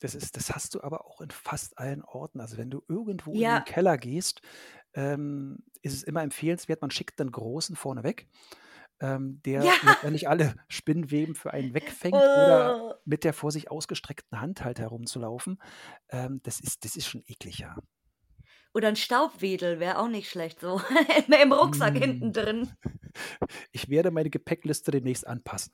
Das, ist, das hast du aber auch in fast allen Orten. Also wenn du irgendwo in den Keller gehst, ähm, ist es immer empfehlenswert, man schickt einen großen vorne weg, ähm, der Ja. letztendlich alle Spinnweben für einen wegfängt oder oh. mit der vor sich ausgestreckten Hand halt herumzulaufen. Ähm, das ist, das ist schon eklig, ja. Oder ein Staubwedel wäre auch nicht schlecht, so im Rucksack hinten mm. drin. Ich werde meine Gepäckliste demnächst anpassen.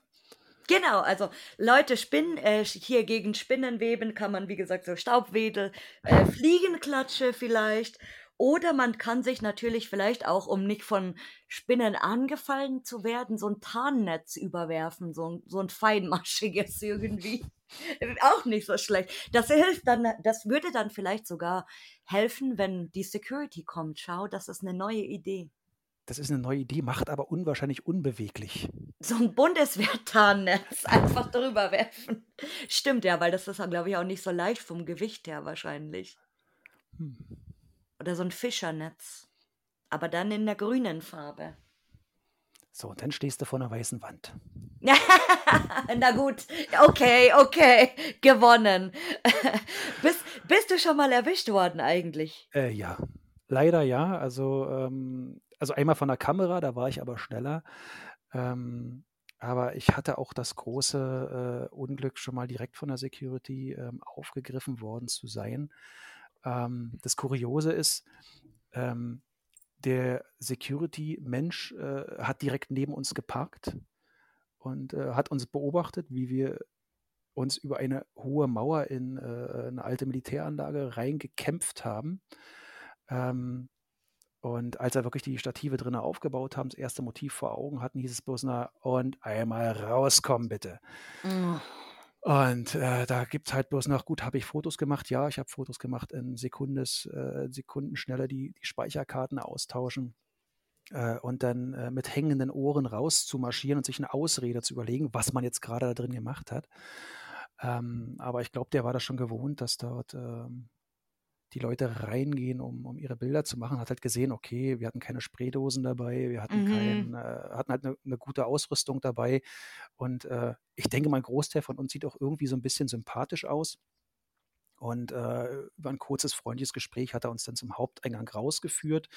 Genau, also Leute, Spinnen, äh, hier gegen Spinnenweben kann man, wie gesagt, so Staubwedel, äh, Fliegenklatsche vielleicht. Oder man kann sich natürlich vielleicht auch, um nicht von Spinnen angefallen zu werden, so ein Tarnnetz überwerfen, so ein, so ein feinmaschiges irgendwie. auch nicht so schlecht. Das hilft dann, das würde dann vielleicht sogar helfen, wenn die Security kommt. Schau, das ist eine neue Idee. Das ist eine neue Idee, macht aber unwahrscheinlich unbeweglich. So ein Bundeswehrtarnnetz einfach drüber werfen. Stimmt ja, weil das ist, glaube ich, auch nicht so leicht vom Gewicht her wahrscheinlich. Hm. Oder so ein Fischernetz. Aber dann in der grünen Farbe. So, und dann stehst du vor einer weißen Wand. Na gut, okay, okay, gewonnen. bist, bist du schon mal erwischt worden eigentlich? Äh, ja, leider ja. Also ähm, also einmal von der Kamera, da war ich aber schneller. Ähm, aber ich hatte auch das große äh, Unglück, schon mal direkt von der Security ähm, aufgegriffen worden zu sein. Ähm, das Kuriose ist, ähm, der Security-Mensch äh, hat direkt neben uns geparkt und äh, hat uns beobachtet, wie wir uns über eine hohe Mauer in äh, eine alte Militäranlage reingekämpft haben. Ähm, und als er wirklich die Stative drinnen aufgebaut haben, das erste Motiv vor Augen hatten, hieß es bloß na und einmal rauskommen bitte. Mm. Und äh, da gibt es halt bloß noch, gut, habe ich Fotos gemacht? Ja, ich habe Fotos gemacht in Sekundes, äh, Sekunden schneller die, die Speicherkarten austauschen äh, und dann äh, mit hängenden Ohren rauszumarschieren und sich eine Ausrede zu überlegen, was man jetzt gerade da drin gemacht hat. Ähm, aber ich glaube, der war das schon gewohnt, dass dort ähm, die Leute reingehen, um, um ihre Bilder zu machen, hat halt gesehen, okay, wir hatten keine Spraydosen dabei, wir hatten, mhm. kein, äh, hatten halt eine, eine, gute Ausrüstung dabei. Und äh, ich denke mal, ein Großteil von uns sieht auch irgendwie so ein bisschen sympathisch aus. Und äh, über ein kurzes freundliches Gespräch hat er uns dann zum Haupteingang rausgeführt,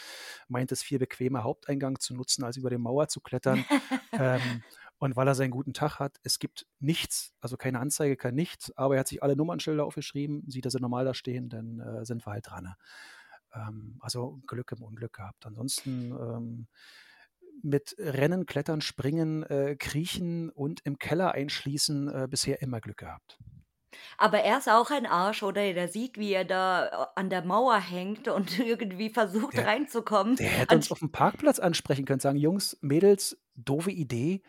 meint es viel bequemer, Haupteingang zu nutzen, als über die Mauer zu klettern. ähm, und weil er seinen guten Tag hat, es gibt nichts, also keine Anzeige, kein nichts, aber er hat sich alle Nummernschilder aufgeschrieben, sieht, dass sie normal da stehen, dann äh, sind wir halt dran. Ne? Ähm, also Glück im Unglück gehabt. Ansonsten ähm, mit Rennen, Klettern, Springen, äh, Kriechen und im Keller einschließen äh, bisher immer Glück gehabt. Aber er ist auch ein Arsch, oder? Der sieht, wie er da äh, an der Mauer hängt und irgendwie versucht Der, reinzukommen. der hätte uns auf dem Parkplatz ansprechen können, sagen, Jungs, Mädels, doofe Idee,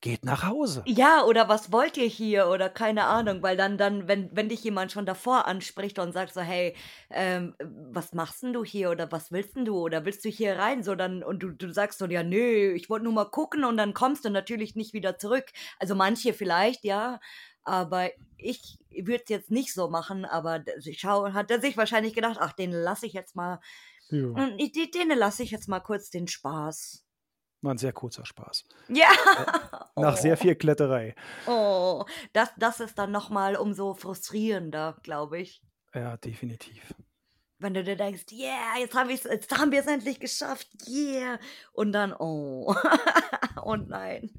geht nach Hause. Ja, oder was wollt ihr hier? Oder keine Ahnung, weil dann, dann, wenn, wenn dich jemand schon davor anspricht und sagt so, hey, ähm, was machst denn du hier? Oder was willst denn du? Oder willst du hier rein? So dann, und du, du sagst so, ja, nö, ich wollte nur mal gucken und dann kommst du natürlich nicht wieder zurück. Also manche vielleicht, ja. Aber ich würde es jetzt nicht so machen, aber schau, hat er sich wahrscheinlich gedacht, ach, den lasse ich jetzt mal. Ja. Den lasse ich jetzt mal kurz den Spaß. War ein sehr kurzer Spaß. Ja. Äh, nach oh. sehr viel Kletterei. Oh, das, das ist dann nochmal umso frustrierender, glaube ich. Ja, definitiv. Wenn du dir denkst, yeah, jetzt, hab jetzt haben wir es endlich geschafft, yeah. Und dann, oh. oh nein.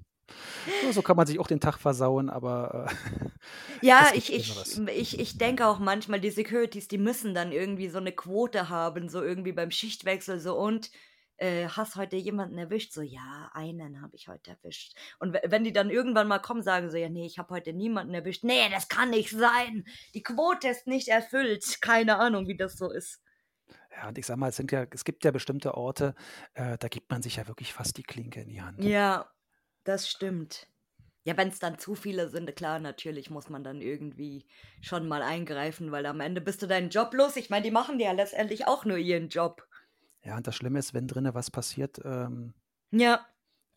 So kann man sich auch den Tag versauen, aber. Äh, ja, ich, ich, ich, ich denke auch manchmal, die Securities, die müssen dann irgendwie so eine Quote haben, so irgendwie beim Schichtwechsel, so und äh, hast heute jemanden erwischt? So, ja, einen habe ich heute erwischt. Und wenn die dann irgendwann mal kommen, sagen so, ja, nee, ich habe heute niemanden erwischt. Nee, das kann nicht sein. Die Quote ist nicht erfüllt. Keine Ahnung, wie das so ist. Ja, und ich sag mal, es, sind ja, es gibt ja bestimmte Orte, äh, da gibt man sich ja wirklich fast die Klinke in die Hand. Ja, das stimmt. Ja, wenn es dann zu viele sind, klar, natürlich muss man dann irgendwie schon mal eingreifen, weil am Ende bist du deinen Job los. Ich meine, die machen ja letztendlich auch nur ihren Job. Ja, und das Schlimme ist, wenn drinnen was passiert, ähm, ja.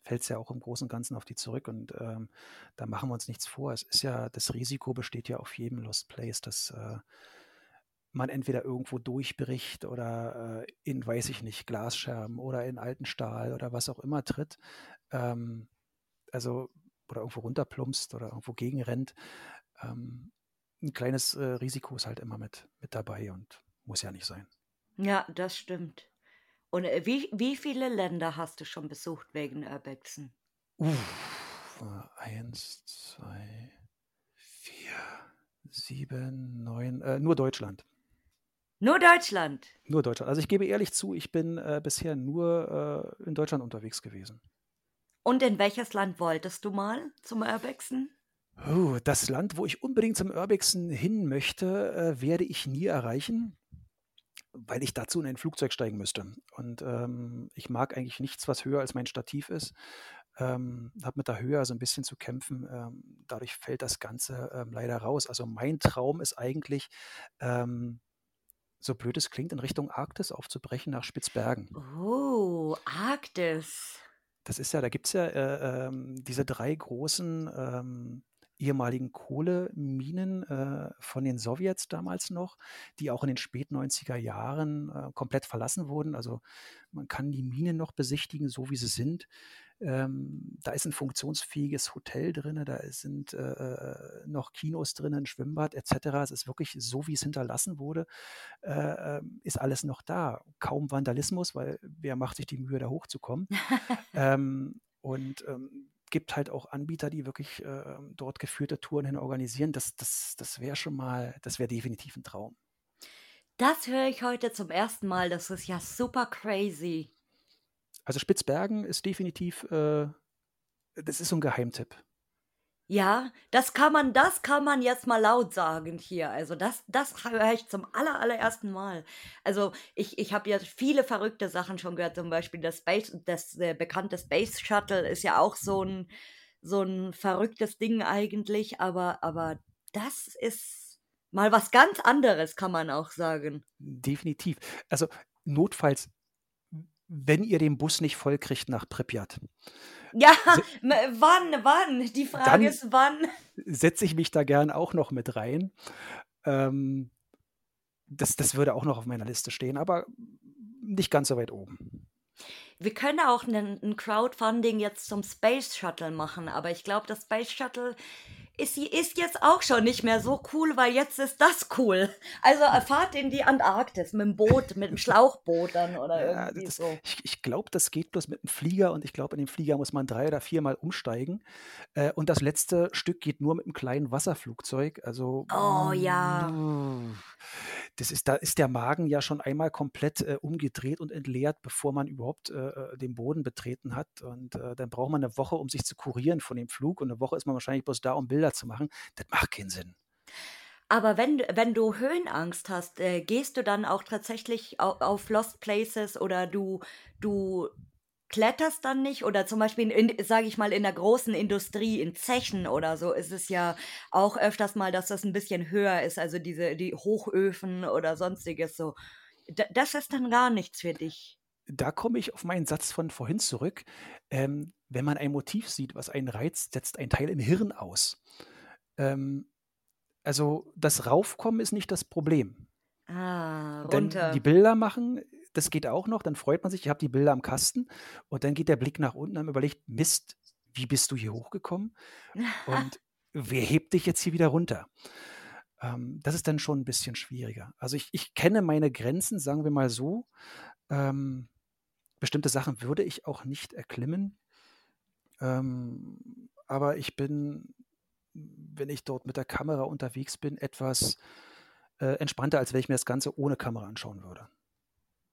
fällt es ja auch im Großen und Ganzen auf die zurück. Und ähm, da machen wir uns nichts vor. Es ist ja, das Risiko besteht ja auf jedem Lost Place, dass äh, man entweder irgendwo durchbricht oder äh, in, weiß ich nicht, Glasscherben oder in alten Stahl oder was auch immer tritt. Ähm, also, oder irgendwo runterplumpst oder irgendwo gegenrennt. Ähm, ein kleines äh, Risiko ist halt immer mit, mit dabei und muss ja nicht sein. Ja, das stimmt. Und äh, wie, wie viele Länder hast du schon besucht wegen Urbexen? Uff, eins, zwei, vier, sieben, neun, äh, nur Deutschland. Nur Deutschland? Nur Deutschland. Also ich gebe ehrlich zu, ich bin äh, bisher nur äh, in Deutschland unterwegs gewesen. Und in welches Land wolltest du mal zum Urbexen? Oh, das Land, wo ich unbedingt zum Urbexen hin möchte, äh, werde ich nie erreichen weil ich dazu in ein Flugzeug steigen müsste. Und ähm, ich mag eigentlich nichts, was höher als mein Stativ ist. Ähm, habe mit der Höhe also ein bisschen zu kämpfen. Ähm, dadurch fällt das Ganze ähm, leider raus. Also mein Traum ist eigentlich, ähm, so blöd es klingt, in Richtung Arktis aufzubrechen nach Spitzbergen. Oh, Arktis. Das ist ja, da gibt es ja äh, ähm, diese drei großen ehemaligen Kohleminen äh, von den Sowjets damals noch, die auch in den spät 90er Jahren äh, komplett verlassen wurden. Also man kann die Minen noch besichtigen, so wie sie sind. Ähm, da ist ein funktionsfähiges Hotel drin, da sind äh, äh, noch Kinos drin, ein Schwimmbad etc. Es ist wirklich so, wie es hinterlassen wurde, äh, ähm, ist alles noch da. Kaum Vandalismus, weil wer macht sich die Mühe, da hochzukommen? ähm, und ähm, gibt halt auch Anbieter, die wirklich äh, dort geführte Touren hin organisieren. Das, das, das wäre schon mal, das wäre definitiv ein Traum. Das höre ich heute zum ersten Mal. Das ist ja super crazy. Also Spitzbergen ist definitiv, äh, das ist so ein Geheimtipp. Ja, das kann man das kann man jetzt mal laut sagen hier. Also, das das höre ich zum aller allerersten Mal. Also, ich ich habe ja viele verrückte Sachen schon gehört, zum Beispiel das Space das, äh, bekannte Space Shuttle ist ja auch so ein so ein verrücktes Ding eigentlich, aber aber das ist mal was ganz anderes, kann man auch sagen. Definitiv. Also, notfalls, wenn ihr den Bus nicht vollkriegt nach Pripyat Ja, wann, wann? Die Frage ist wann? setze ich mich da gern auch noch mit rein. Ähm, das das würde auch noch auf meiner Liste stehen, aber nicht ganz so weit oben. Wir können auch 'nen 'n Crowdfunding jetzt zum Space Shuttle machen, aber ich glaube, das Space Shuttle ist sie ist jetzt auch schon nicht mehr so cool, weil jetzt ist das cool. Also äh, Fahrt in die Antarktis mit dem Boot, mit dem Schlauchboot dann oder Ja, irgendwie das so. ich ich glaube, das geht bloß mit dem Flieger und ich glaube, in dem Flieger muss man drei oder viermal umsteigen. Äh, und das letzte Stück geht nur mit einem kleinen Wasserflugzeug. Also, Oh ja. das ist da ist der Magen ja schon einmal komplett, äh, umgedreht und entleert, bevor man überhaupt, äh, äh, den Boden betreten hat. Und, äh, dann braucht man eine Woche, um sich zu kurieren von dem Flug und eine Woche ist man wahrscheinlich bloß da, um Bilder zu machen. Das macht keinen Sinn. Aber wenn wenn du Höhenangst hast, äh, gehst du dann auch tatsächlich au auf Lost Places oder du du kletterst dann nicht? Oder zum Beispiel sage ich mal, in der großen Industrie, in Zechen oder so, ist es ja auch öfters mal, dass das ein bisschen höher ist, also diese die Hochöfen oder Sonstiges so. D das ist dann gar nichts für dich? Da komme ich auf meinen Satz von vorhin zurück. Ähm, wenn man ein Motiv sieht, was einen reizt, setzt ein Teil im Hirn aus. Ähm, also, das Raufkommen ist nicht das Problem. Ah, Dann die runter. Bilder machen, das geht auch noch, dann freut man sich, ich habe die Bilder am Kasten und dann geht der Blick nach unten, dann überlegt: „Mist, wie bist du hier hochgekommen und wer hebt dich jetzt hier wieder runter?“ Ähm, das ist dann schon ein bisschen schwieriger. Also, ich ich kenne meine Grenzen, sagen wir mal so. Ähm, bestimmte Sachen würde ich auch nicht erklimmen. Ähm, aber ich bin, wenn ich dort mit der Kamera unterwegs bin, etwas, äh, entspannter, als wenn ich mir das Ganze ohne Kamera anschauen würde.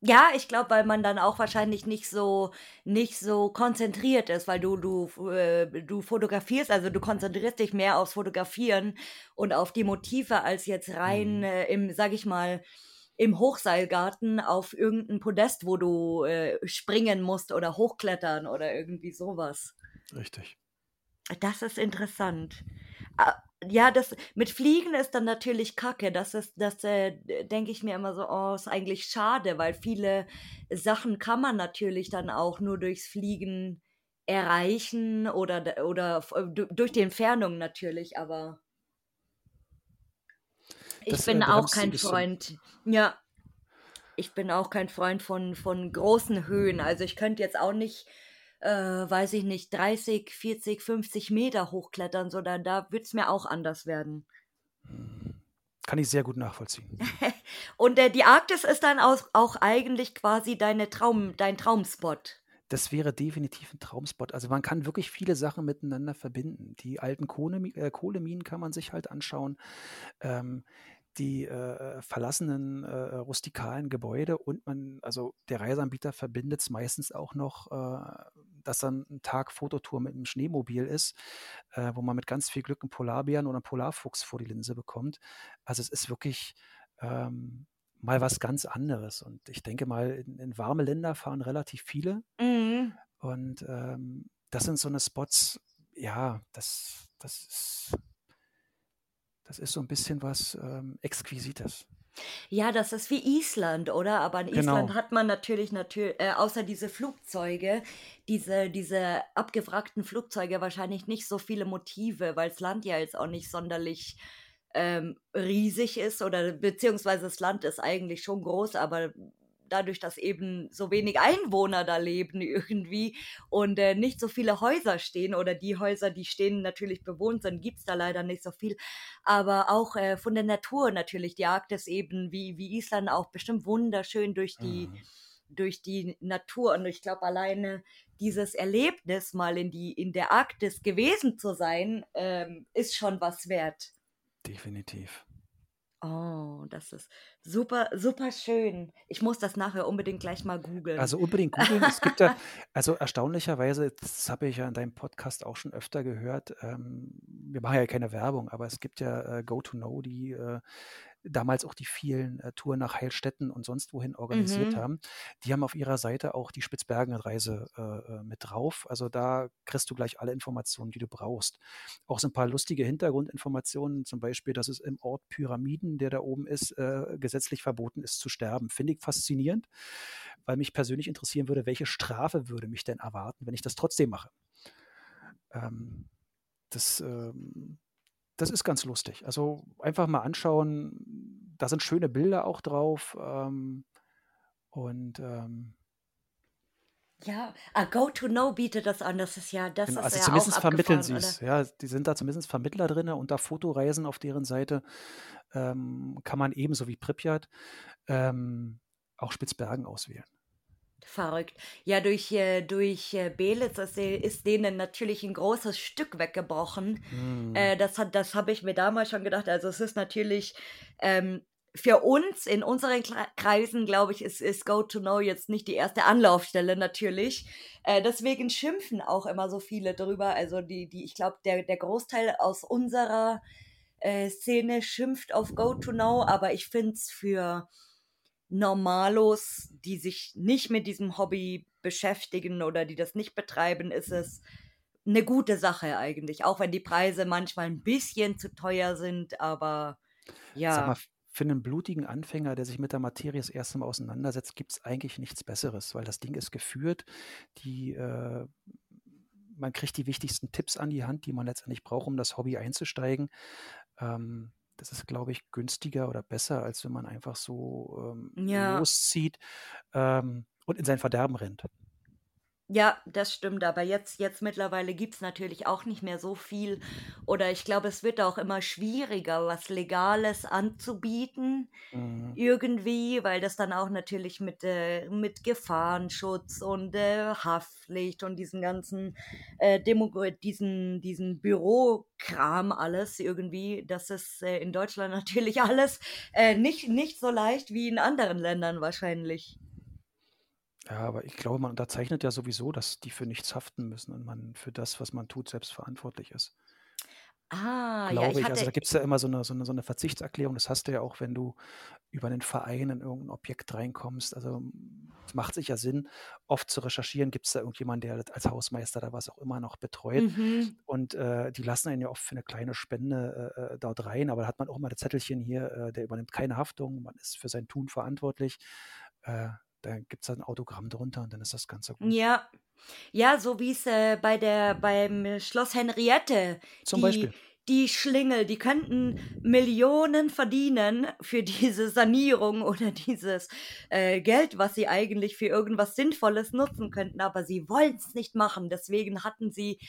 Ja, ich glaube, weil man dann auch wahrscheinlich nicht so nicht so konzentriert ist, weil du du äh, du fotografierst, also du konzentrierst dich mehr aufs Fotografieren und auf die Motive als jetzt rein, Mhm. äh, im, sage ich mal, im Hochseilgarten auf irgendein Podest, wo du, äh, springen musst oder hochklettern oder irgendwie sowas. Richtig. Das ist interessant. Ah, ja, das mit Fliegen ist dann natürlich Kacke. Das ist das, äh, denke ich mir immer so: „Oh, ist eigentlich schade“, weil viele Sachen kann man natürlich dann auch nur durchs Fliegen erreichen oder oder du durch die Entfernung natürlich, aber ich Das, bin äh, auch bremst so 'n kein. Freund ja, ich bin auch kein Freund von von großen Höhen. Also, ich könnte jetzt auch nicht, äh, weiß ich nicht, 30, 40, 50 Meter hochklettern, sondern da würde es mir auch anders werden. Kann ich sehr gut nachvollziehen. Und, äh, die Arktis ist dann aus auch eigentlich quasi deine Traum dein Traumspot? Das wäre definitiv 'n Traumspot. Also, man kann wirklich viele Sachen miteinander verbinden. Die alten Kohlemi äh, Kohleminen kann man sich halt anschauen, ähm, die, äh, äh, verlassenen, äh, äh, rustikalen Gebäude und man also, der Reiseanbieter verbindet's meistens auch noch, äh, dass dann 'n Tag Fototour mit 'nem Schneemobil ist, äh, wo man mit ganz viel Glück 'n Polarbären oder 'n Polarfuchs vor die Linse bekommt. Also, es ist wirklich, ähm, mal was ganz anderes und ich denke mal, in in warme Länder fahren relativ viele Mhm. und, ähm, das sind so 'ne Spots, ja, das das ist das ist so 'n bisschen was, ähm, Exquisites. Ja, das ist wie Island, oder? Aber in Island Genau. hat man natürlich natür äh, außer diese Flugzeuge, diese diese abgewrackten Flugzeuge wahrscheinlich nicht so viele Motive, weil's Land ja jetzt auch nicht sonderlich, ähm, riesig ist oder beziehungsweise das Land ist eigentlich schon groß, aber dadurch, dass eben so wenig Einwohner da leben irgendwie und, äh, nicht so viele Häuser stehen oder die Häuser, die stehen, natürlich bewohnt sind, gibt's da leider nicht so viel. Aber auch, äh, von der Natur natürlich, die Arktis eben wie wie Island auch bestimmt wunderschön durch die Mhm. durch die Natur. Und ich glaube, alleine dieses Erlebnis, mal in die in der Arktis gewesen zu sein, ähm, ist schon was wert. Definitiv. Oh, das ist super, super schön. Ich muss das nachher unbedingt gleich mal googeln. Also unbedingt googeln. Es gibt ja, also erstaunlicherweise, das habe ich ja in deinem Podcast auch schon öfter gehört, ähm, wir machen ja keine Werbung, aber es gibt ja äh, Go2Know, die äh, damals auch die vielen äh, Touren nach Heilstätten und sonst wohin organisiert Mhm. haben. Die haben auf ihrer Seite auch die Spitzbergenreise äh, äh, mit drauf. Also da kriegst du gleich alle Informationen, die du brauchst. Auch so ein paar lustige Hintergrundinformationen, zum Beispiel, dass es im Ort Pyramiden, der da oben ist, äh, gesetzlich verboten ist zu sterben. Finde ich faszinierend, weil mich persönlich interessieren würde, welche Strafe würde mich denn erwarten, wenn ich das trotzdem mache. Ähm, das, ähm, das ist ganz lustig. Also einfach mal anschauen. Da sind schöne Bilder auch drauf. Ähm, und ähm, Ja, ah, Go2Know bietet das an. Das ist ja, das genau, ist also ja auch zumindest vermitteln abgefahren, sie es. Ja, die sind da zumindest Vermittler drin und da Fotoreisen auf deren Seite ähm, kann man ebenso wie Pripyat ähm, auch Spitzbergen auswählen. Verrückt. Ja, durch, äh, durch äh, Belitz ist, de- ist denen natürlich ein großes Stück weggebrochen. Äh, das hat, das habe ich mir damals schon gedacht. Also es ist natürlich ähm, für uns in unseren Kreisen, glaube ich, ist, ist Go2Know jetzt nicht die erste Anlaufstelle natürlich. Äh, deswegen schimpfen auch immer so viele drüber. Also die, die, ich glaube, der, der Großteil aus unserer Szene schimpft auf Go2Know, aber ich finde es für Normalos, die sich nicht mit diesem Hobby beschäftigen oder die das nicht betreiben, ist es eine gute Sache eigentlich. Auch wenn die Preise manchmal ein bisschen zu teuer sind, aber Sag mal, ja. für einen blutigen Anfänger, der sich mit der Materie das erste Mal auseinandersetzt, gibt es eigentlich nichts Besseres, weil das Ding ist geführt. Die, äh, man kriegt die wichtigsten Tipps an die Hand, die man letztendlich braucht, um das Hobby einzusteigen. Ähm, das ist, glaube ich, günstiger oder besser, als wenn man einfach so ähm, Ja. loszieht ähm, und in sein Verderben rennt. Ja, das stimmt, aber jetzt, jetzt mittlerweile gibt's natürlich auch nicht mehr so viel. Oder ich glaube, es wird auch immer schwieriger, was Legales anzubieten. Mhm. Irgendwie, weil das dann auch natürlich mit, äh, mit Gefahrenschutz und äh, Haftpflicht und diesen ganzen, äh, Demo diesen, diesen Bürokram alles irgendwie, das ist äh, in Deutschland natürlich alles äh, nicht, nicht so leicht wie in anderen Ländern wahrscheinlich. Ja, aber ich glaube, man unterzeichnet ja sowieso, dass die für nichts haften müssen und man für das, was man tut, selbst verantwortlich ist. Ah, ja, Glaube ich ich. Also da gibt es ja immer so eine, so, eine, so eine Verzichtserklärung. Das hast du ja auch, wenn du über einen Verein in irgendein Objekt reinkommst. Also es macht sich ja Sinn, oft zu recherchieren, gibt es da irgendjemanden, der als Hausmeister da was auch immer noch betreut. mhm. Und äh, die lassen einen ja oft für eine kleine Spende äh, äh, dort rein, aber da hat man auch mal das Zettelchen hier, äh, der übernimmt keine Haftung, man ist für sein Tun verantwortlich. Da gibt es ein Autogramm drunter und dann ist das Ganze gut. Ja, ja, so wie es äh, bei der beim Schloss Henriette, Zum die Beispiel. die Schlingel, die könnten Millionen verdienen für diese Sanierung oder dieses äh, Geld, was sie eigentlich für irgendwas Sinnvolles nutzen könnten, aber sie wollen es nicht machen. Deswegen hatten sie,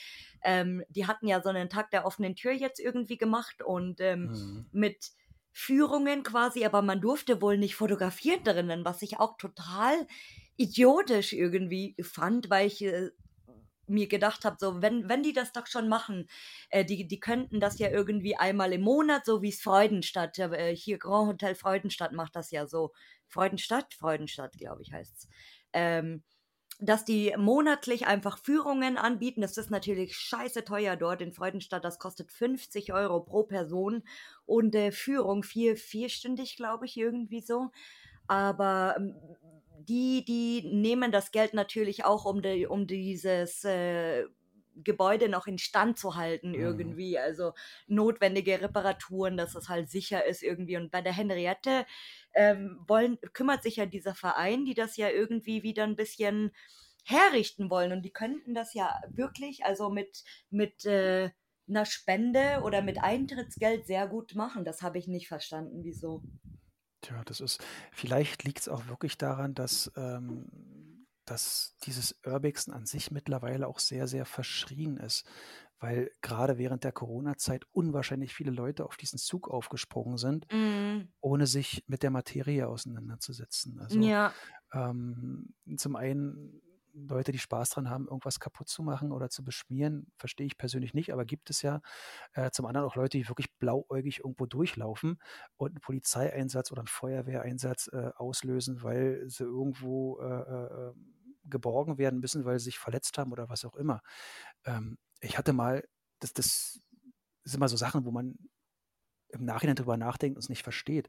ähm, die hatten ja so einen Tag der offenen Tür jetzt irgendwie gemacht und ähm, Mhm. mit Führungen quasi, aber man durfte wohl nicht fotografieren drinnen, was ich auch total idiotisch irgendwie fand, weil ich äh, mir gedacht habe, so, wenn, wenn die das doch schon machen, äh, die, die könnten das ja irgendwie einmal im Monat, so wie es Freudenstadt, äh, hier Grand Hotel Freudenstadt macht das ja so. Freudenstadt? Freudenstadt, glaube ich, heißt's. Ähm, dass die monatlich einfach Führungen anbieten. Das ist natürlich scheiße teuer dort in Freudenstadt. Das kostet 50 Euro pro Person und äh, Führung vier, vierstündig, glaube ich, irgendwie so. Aber ähm, die, die nehmen das Geld natürlich auch, um, die, um dieses äh, Gebäude noch in Stand zu halten Mhm. irgendwie. Also notwendige Reparaturen, dass es halt sicher ist irgendwie. Und bei der Henriette ähm, wollen, kümmert sich ja dieser Verein, die das ja irgendwie wieder ein bisschen herrichten wollen. Und die könnten das ja wirklich, also mit, mit äh, einer Spende oder mit Eintrittsgeld sehr gut machen. Das habe ich nicht verstanden, wieso. Tja, das ist, vielleicht liegt es auch wirklich daran, dass, ähm, dass dieses Urbexen an sich mittlerweile auch sehr, sehr verschrien ist, weil gerade während der Corona-Zeit unwahrscheinlich viele Leute auf diesen Zug aufgesprungen sind, Mm, ohne sich mit der Materie auseinanderzusetzen. Also ja, ähm, zum einen Leute, die Spaß dran haben, irgendwas kaputt zu machen oder zu beschmieren, verstehe ich persönlich nicht, aber gibt es ja. Äh, zum anderen auch Leute, die wirklich blauäugig irgendwo durchlaufen und einen Polizeieinsatz oder einen Feuerwehreinsatz äh, auslösen, weil sie irgendwo äh, äh, geborgen werden müssen, weil sie sich verletzt haben oder was auch immer. Ähm, ich hatte mal, das, das sind immer so Sachen, wo man im Nachhinein drüber nachdenkt und es nicht versteht.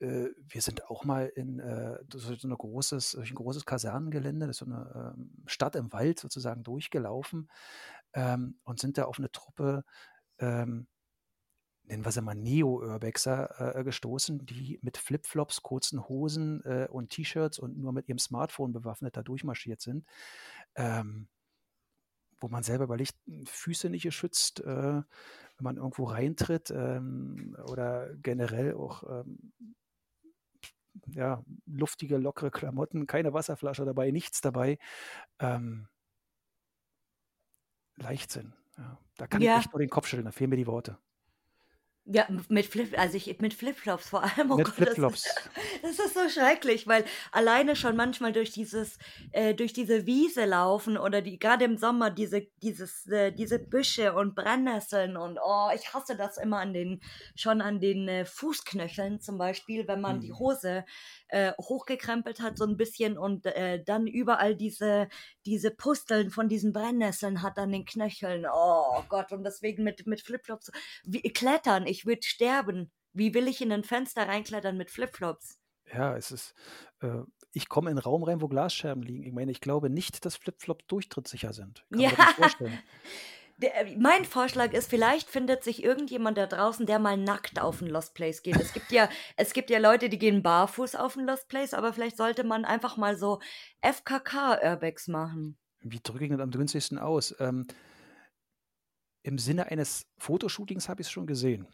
Äh, wir sind auch mal in äh, so, eine großes, durch ein großes Kasernengelände, das ist so eine ähm, Stadt im Wald sozusagen durchgelaufen ähm, und sind da auf eine Truppe, ähm, nennen wir sie mal Neo-Urbexer, äh, gestoßen, die mit Flipflops, kurzen Hosen äh, und T-Shirts und nur mit ihrem Smartphone bewaffnet da durchmarschiert sind. Ähm, wo man selber überlegt, Füße nicht geschützt, äh, wenn man irgendwo reintritt ähm, oder generell auch ähm, ja, luftige, lockere Klamotten, keine Wasserflasche dabei, nichts dabei. Ähm, Leichtsinn. Ja. Da kann ja. ich echt nur den Kopf schütteln, da fehlen mir die Worte. Ja, mit Flip, also ich mit Flipflops vor allem. Oh mit Gott, Flipflops. Das, ist, das ist so schrecklich, weil alleine schon manchmal durch dieses, äh, durch diese Wiese laufen oder die gerade im Sommer diese, dieses, äh, diese Büsche und Brennnesseln und oh, ich hasse das immer an den, schon an den äh, Fußknöcheln zum Beispiel, wenn man hm. die Hose äh, hochgekrempelt hat so ein bisschen und äh, dann überall diese, diese Pusteln von diesen Brennnesseln hat an den Knöcheln. Oh Gott, und deswegen mit, mit Flipflops wie, klettern, ich würde sterben. Wie will ich in ein Fenster reinklettern mit Flipflops? Ja, es ist, äh, ich komme in einen Raum rein, wo Glasscherben liegen. Ich meine, ich glaube nicht, dass Flipflops durchtrittssicher sind. Kann ja. vorstellen. Der, mein Vorschlag ist, vielleicht findet sich irgendjemand da draußen, der mal nackt auf ein Lost Place geht. Es gibt ja, es gibt ja Leute, die gehen barfuß auf ein Lost Place, aber vielleicht sollte man einfach mal so FKK-Airbags machen. Wie drücke ich das am günstigsten aus? Ähm, Im Sinne eines Fotoshootings habe ich es schon gesehen.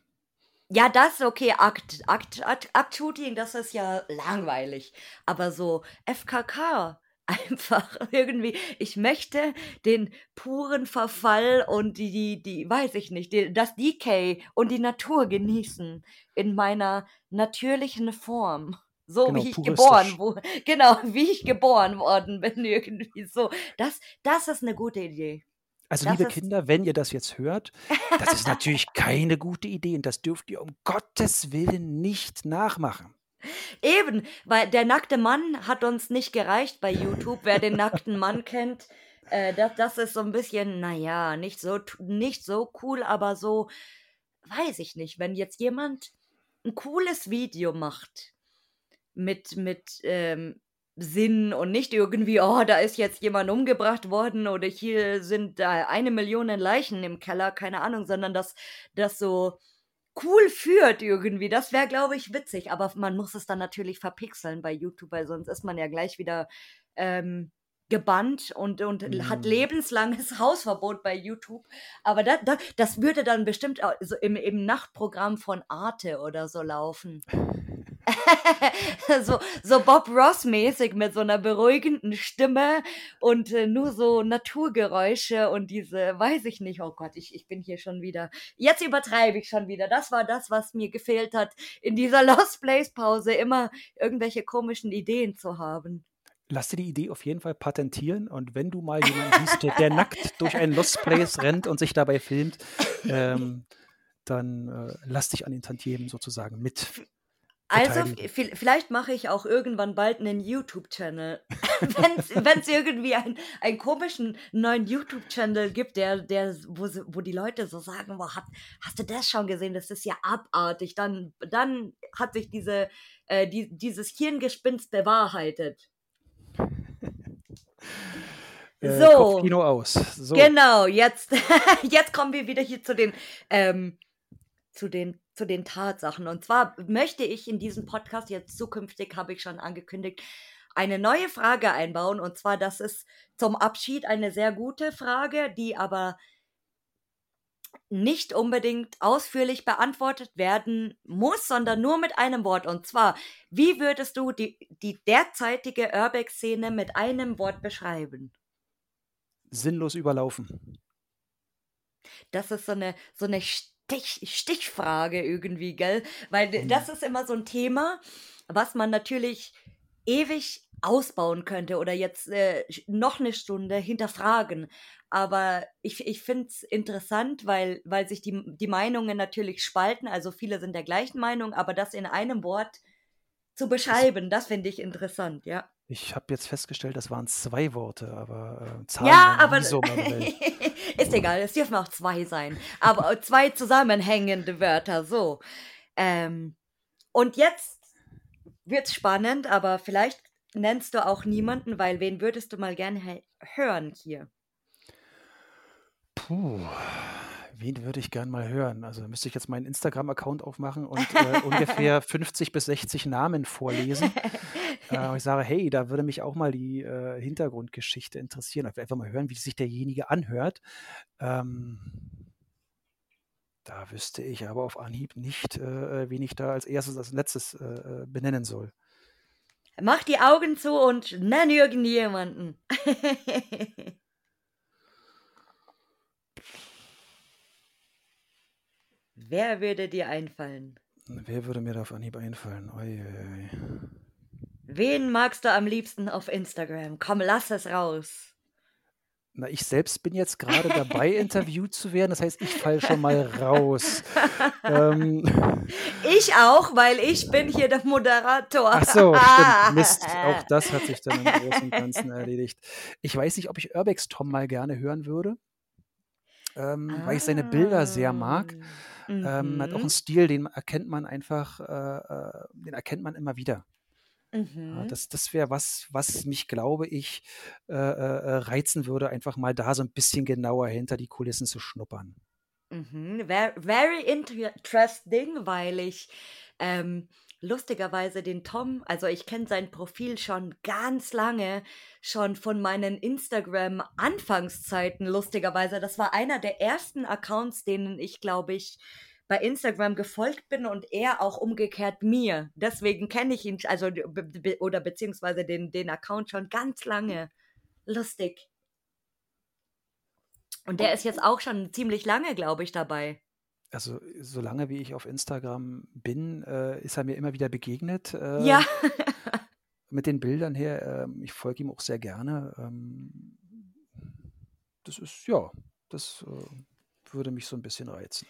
Ja, das okay, Akt, Akt, Akt, Akt-Shooting, das ist ja langweilig. Aber so FKK, einfach irgendwie, ich möchte den puren Verfall und die, die, die weiß ich nicht, die, das Decay und die Natur genießen in meiner natürlichen Form. So genau, wie ich geboren wurde. Genau, wie ich geboren worden bin, irgendwie so. Das, das ist eine gute Idee. Also, das liebe Kinder, wenn ihr das jetzt hört, das ist natürlich keine gute Idee und das dürft ihr um Gottes Willen nicht nachmachen. Eben, weil der nackte Mann hat uns nicht gereicht bei YouTube. Wer den nackten Mann kennt, äh, das, das ist so ein bisschen, naja, nicht so, nicht so cool, aber so, weiß ich nicht, wenn jetzt jemand ein cooles Video macht mit, mit ähm, Sinn und nicht irgendwie, oh, da ist jetzt jemand umgebracht worden oder hier sind da eine Million Leichen im Keller, keine Ahnung, sondern dass das so cool führt irgendwie. Das wäre, glaube ich, witzig. Aber man muss es dann natürlich verpixeln bei YouTube, weil sonst ist man ja gleich wieder ähm, gebannt und, und mm. hat lebenslanges Hausverbot bei YouTube. Aber da, da, das würde dann bestimmt so im, im Nachtprogramm von Arte oder so laufen. so, so Bob Ross-mäßig mit so einer beruhigenden Stimme und äh, nur so Naturgeräusche und diese, weiß ich nicht, oh Gott, ich, ich bin hier schon wieder. Jetzt übertreibe ich schon wieder. Das war das, was mir gefehlt hat, in dieser Lost Place-Pause immer irgendwelche komischen Ideen zu haben. Lass dir die Idee auf jeden Fall patentieren und wenn du mal jemanden siehst, der nackt durch einen Lost Place rennt und sich dabei filmt, ähm, dann äh, lass dich an den Tantiemen sozusagen mit. Also, vielleicht mache ich auch irgendwann bald einen YouTube-Channel. Wenn es irgendwie einen, einen komischen neuen YouTube-Channel gibt, der, der, wo, wo die Leute so sagen, wow, hat, hast du das schon gesehen? Das ist ja abartig. Dann, dann hat sich diese, äh, die, dieses Hirngespinst bewahrheitet. Äh, so. Kopfkino aus. So. Genau, jetzt, jetzt kommen wir wieder hier zu den, ähm, zu den zu den Tatsachen. Und zwar möchte ich in diesem Podcast jetzt zukünftig, habe ich schon angekündigt, eine neue Frage einbauen. Und zwar, das ist zum Abschied eine sehr gute Frage, die aber nicht unbedingt ausführlich beantwortet werden muss, sondern nur mit einem Wort. Und zwar, wie würdest du die, die derzeitige Urbex-Szene mit einem Wort beschreiben? Sinnlos überlaufen. Das ist so eine, so eine Stich, Stichfrage irgendwie, gell? Weil mhm. das ist immer so ein Thema, was man natürlich ewig ausbauen könnte oder jetzt äh, noch eine Stunde hinterfragen. Aber ich, ich finde es interessant, weil, weil sich die, die Meinungen natürlich spalten. Also viele sind der gleichen Meinung, aber das in einem Wort zu beschreiben, das finde ich interessant, ja. Ich habe jetzt festgestellt, das waren zwei Worte, aber äh, Zahlen Ja, aber so ist egal, es dürfen auch zwei sein. Aber zwei zusammenhängende Wörter, so. Ähm, und jetzt wird's spannend, aber vielleicht nennst du auch niemanden, weil wen würdest du mal gerne hören hier? Puh, wen würde ich gern mal hören? Also müsste ich jetzt meinen Instagram-Account aufmachen und äh, ungefähr 50 bis 60 Namen vorlesen. Äh, ich sage, hey, da würde mich auch mal die äh, Hintergrundgeschichte interessieren. Ich will einfach mal hören, wie sich derjenige anhört. Ähm, da wüsste ich aber auf Anhieb nicht, äh, wen ich da als erstes, als letztes äh, äh, benennen soll. Mach die Augen zu und nenn irgendjemanden. Wer würde dir einfallen? Wer würde mir da auf Anhieb einfallen? Oi, oi. Wen magst du am liebsten auf Instagram? Komm, lass es raus. Na, ich selbst bin jetzt gerade dabei, interviewt zu werden. Das heißt, ich falle schon mal raus. ähm, Ich auch, weil ich bin hier der Moderator. ach so, stimmt. Mist. Auch das hat sich dann im Großen und Ganzen erledigt. Ich weiß nicht, ob ich Urbex Tom mal gerne hören würde, ähm, weil ich seine Bilder sehr mag. Ähm, hat auch Mhm. einen Stil, den erkennt man einfach, äh, äh, den erkennt man immer wieder. Ja, Mhm. das das wäre was, was mich, glaube ich, äh, äh, äh, reizen würde, einfach mal da so ein bisschen genauer hinter die Kulissen zu schnuppern. Mhm. Ver very interesting, weil ich ähm, lustigerweise den Tom, also ich kenne sein Profil schon ganz lange, schon von meinen Instagram-Anfangszeiten, lustigerweise. Das war einer der ersten Accounts, denen ich, glaube ich, bei Instagram gefolgt bin und er auch umgekehrt mir. Deswegen kenne ich ihn, also be oder beziehungsweise den, den Account schon ganz lange. Lustig. Und der ist jetzt auch schon ziemlich lange, glaube ich, dabei. Also, solange wie ich auf Instagram bin, äh, ist er mir immer wieder begegnet, äh, Ja. mit den Bildern her. Ähm, ich folge ihm auch sehr gerne. Ähm, das ist, ja, das äh, würde mich so ein bisschen reizen.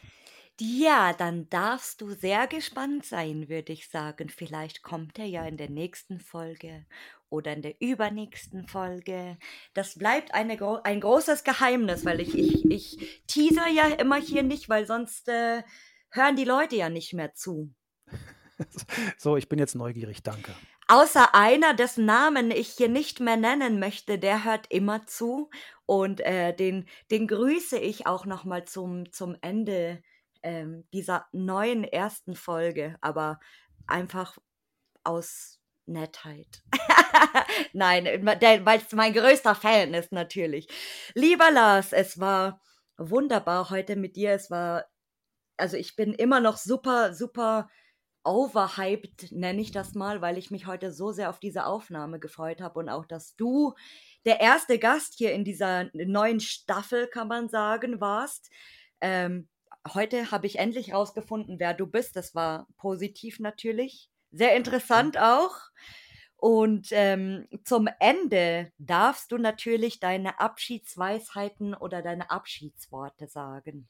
Ja, dann darfst du sehr gespannt sein, würde ich sagen. Vielleicht kommt er ja in der nächsten Folge oder in der übernächsten Folge. Das bleibt eine, ein großes Geheimnis, weil ich, ich, ich teaser ja immer hier nicht, weil sonst äh, hören die Leute ja nicht mehr zu. So, ich bin jetzt neugierig, danke. Außer einer, dessen Namen ich hier nicht mehr nennen möchte, der hört immer zu. Und äh, den, den grüße ich auch nochmal zum, zum Ende ähm, dieser neuen ersten Folge, aber einfach aus Nettheit. Nein, weil es mein größter Fan ist natürlich. Lieber Lars, es war wunderbar heute mit dir. Es war, also ich bin immer noch super, super overhyped, nenne ich das mal, weil ich mich heute so sehr auf diese Aufnahme gefreut habe und auch, dass du der erste Gast hier in dieser neuen Staffel, kann man sagen, warst. Ähm, heute habe ich endlich rausgefunden, wer du bist. Das war positiv natürlich. Sehr interessant auch. Und ähm, zum Ende darfst du natürlich deine Abschiedsweisheiten oder deine Abschiedsworte sagen.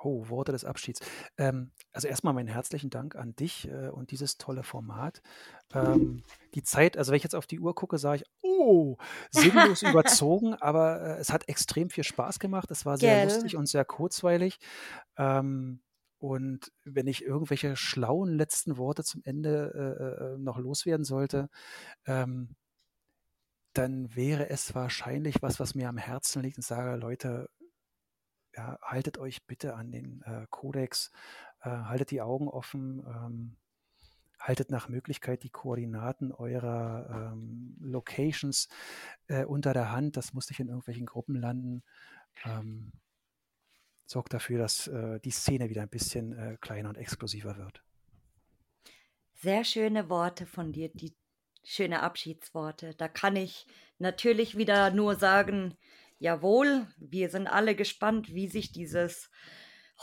Oh, Worte des Abschieds. Ähm, also erstmal meinen herzlichen Dank an dich äh, und dieses tolle Format. Ähm, die Zeit, also wenn ich jetzt auf die Uhr gucke, sage ich, oh, sinnlos überzogen, aber äh, es hat extrem viel Spaß gemacht. Es war sehr Gell? lustig und sehr kurzweilig. Ähm, und wenn ich irgendwelche schlauen letzten Worte zum Ende äh, äh, noch loswerden sollte, ähm, dann wäre es wahrscheinlich was, was mir am Herzen liegt und sage, Leute, ja, haltet euch bitte an den äh, Kodex, äh, haltet die Augen offen, ähm, haltet nach Möglichkeit die Koordinaten eurer ähm, Locations äh, unter der Hand. Das muss nicht in irgendwelchen Gruppen landen. Ähm, sorgt dafür, dass äh, die Szene wieder ein bisschen äh, kleiner und exklusiver wird. Sehr schöne Worte von dir, die schöne Abschiedsworte. Da kann ich natürlich wieder nur sagen, jawohl, wir sind alle gespannt, wie sich dieses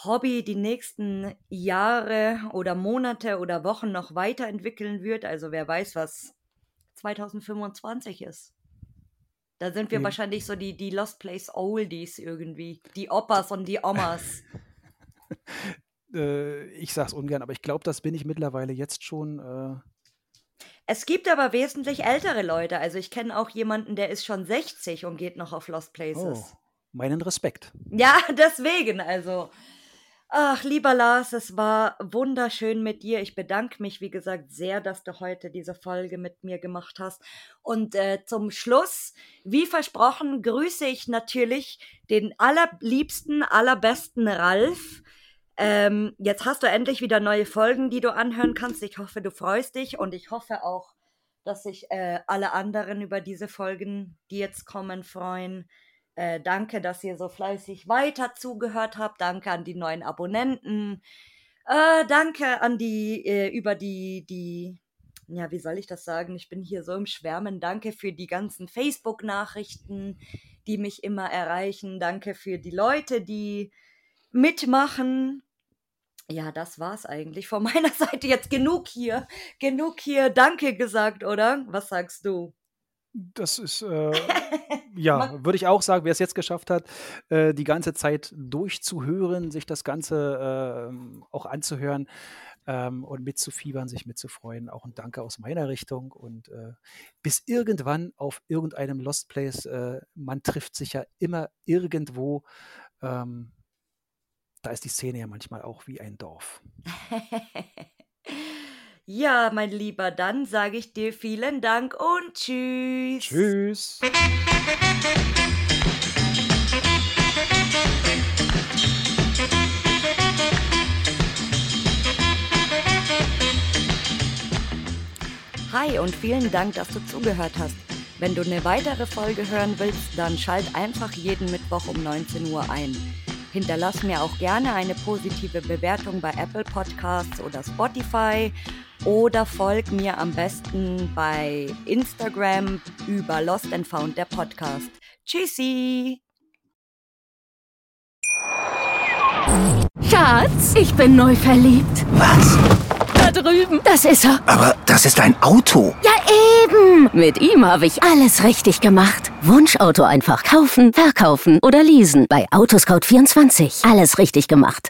Hobby die nächsten Jahre oder Monate oder Wochen noch weiterentwickeln wird. Also wer weiß, was 2025 ist. Da sind wir Nee. wahrscheinlich so die, die Lost Place Oldies irgendwie. Die Opas und die Omas. Äh, ich sag's ungern, aber ich glaube, das bin ich mittlerweile jetzt schon. Äh, Es gibt aber wesentlich ältere Leute. Also ich kenne auch jemanden, der ist schon 60 und geht noch auf Lost Places. oh, meinen Respekt. Ja, deswegen, also. Ach, lieber Lars, es war wunderschön mit dir. Ich bedanke mich, wie gesagt, sehr, dass du heute diese Folge mit mir gemacht hast. Und äh, zum Schluss, wie versprochen, grüße ich natürlich den allerliebsten, allerbesten Ralf. Ähm, jetzt hast du endlich wieder neue Folgen, die du anhören kannst. Ich hoffe, du freust dich und ich hoffe auch, dass sich äh, alle anderen über diese Folgen, die jetzt kommen, freuen. Äh, danke, dass ihr so fleißig weiter zugehört habt. Danke an die neuen Abonnenten. Äh, danke an die, äh, über die, die, ja, wie soll ich das sagen? Ich bin hier so im Schwärmen. Danke für die ganzen Facebook-Nachrichten, die mich immer erreichen. Danke für die Leute, die mitmachen. Ja, das war's eigentlich. Von meiner Seite jetzt genug hier. Genug hier Danke gesagt, oder? Was sagst du? Das ist, äh, ja, würde ich auch sagen, wer es jetzt geschafft hat, äh, die ganze Zeit durchzuhören, sich das Ganze ähm, auch anzuhören ähm, und mitzufiebern, sich mitzufreuen. Auch ein Danke aus meiner Richtung. Und äh, bis irgendwann auf irgendeinem Lost Place, äh, man trifft sich ja immer irgendwo. Ähm, da ist die Szene ja manchmal auch wie ein Dorf. ja, mein Lieber, dann sage ich dir vielen Dank und tschüss. Tschüss. Hi und vielen Dank, dass du zugehört hast. Wenn du eine weitere Folge hören willst, dann schalt einfach jeden Mittwoch um 19 Uhr ein. Hinterlass mir auch gerne eine positive Bewertung bei Apple Podcasts oder Spotify oder folg mir am besten bei Instagram über Lost and Found der Podcast. Tschüssi! Schatz, ich bin neu verliebt. Was? Da drüben. Das ist er. Aber das ist ein Auto. Ja, eben. Mit ihm habe ich alles richtig gemacht. Wunschauto einfach kaufen, verkaufen oder leasen. Bei Autoscout24. Alles richtig gemacht.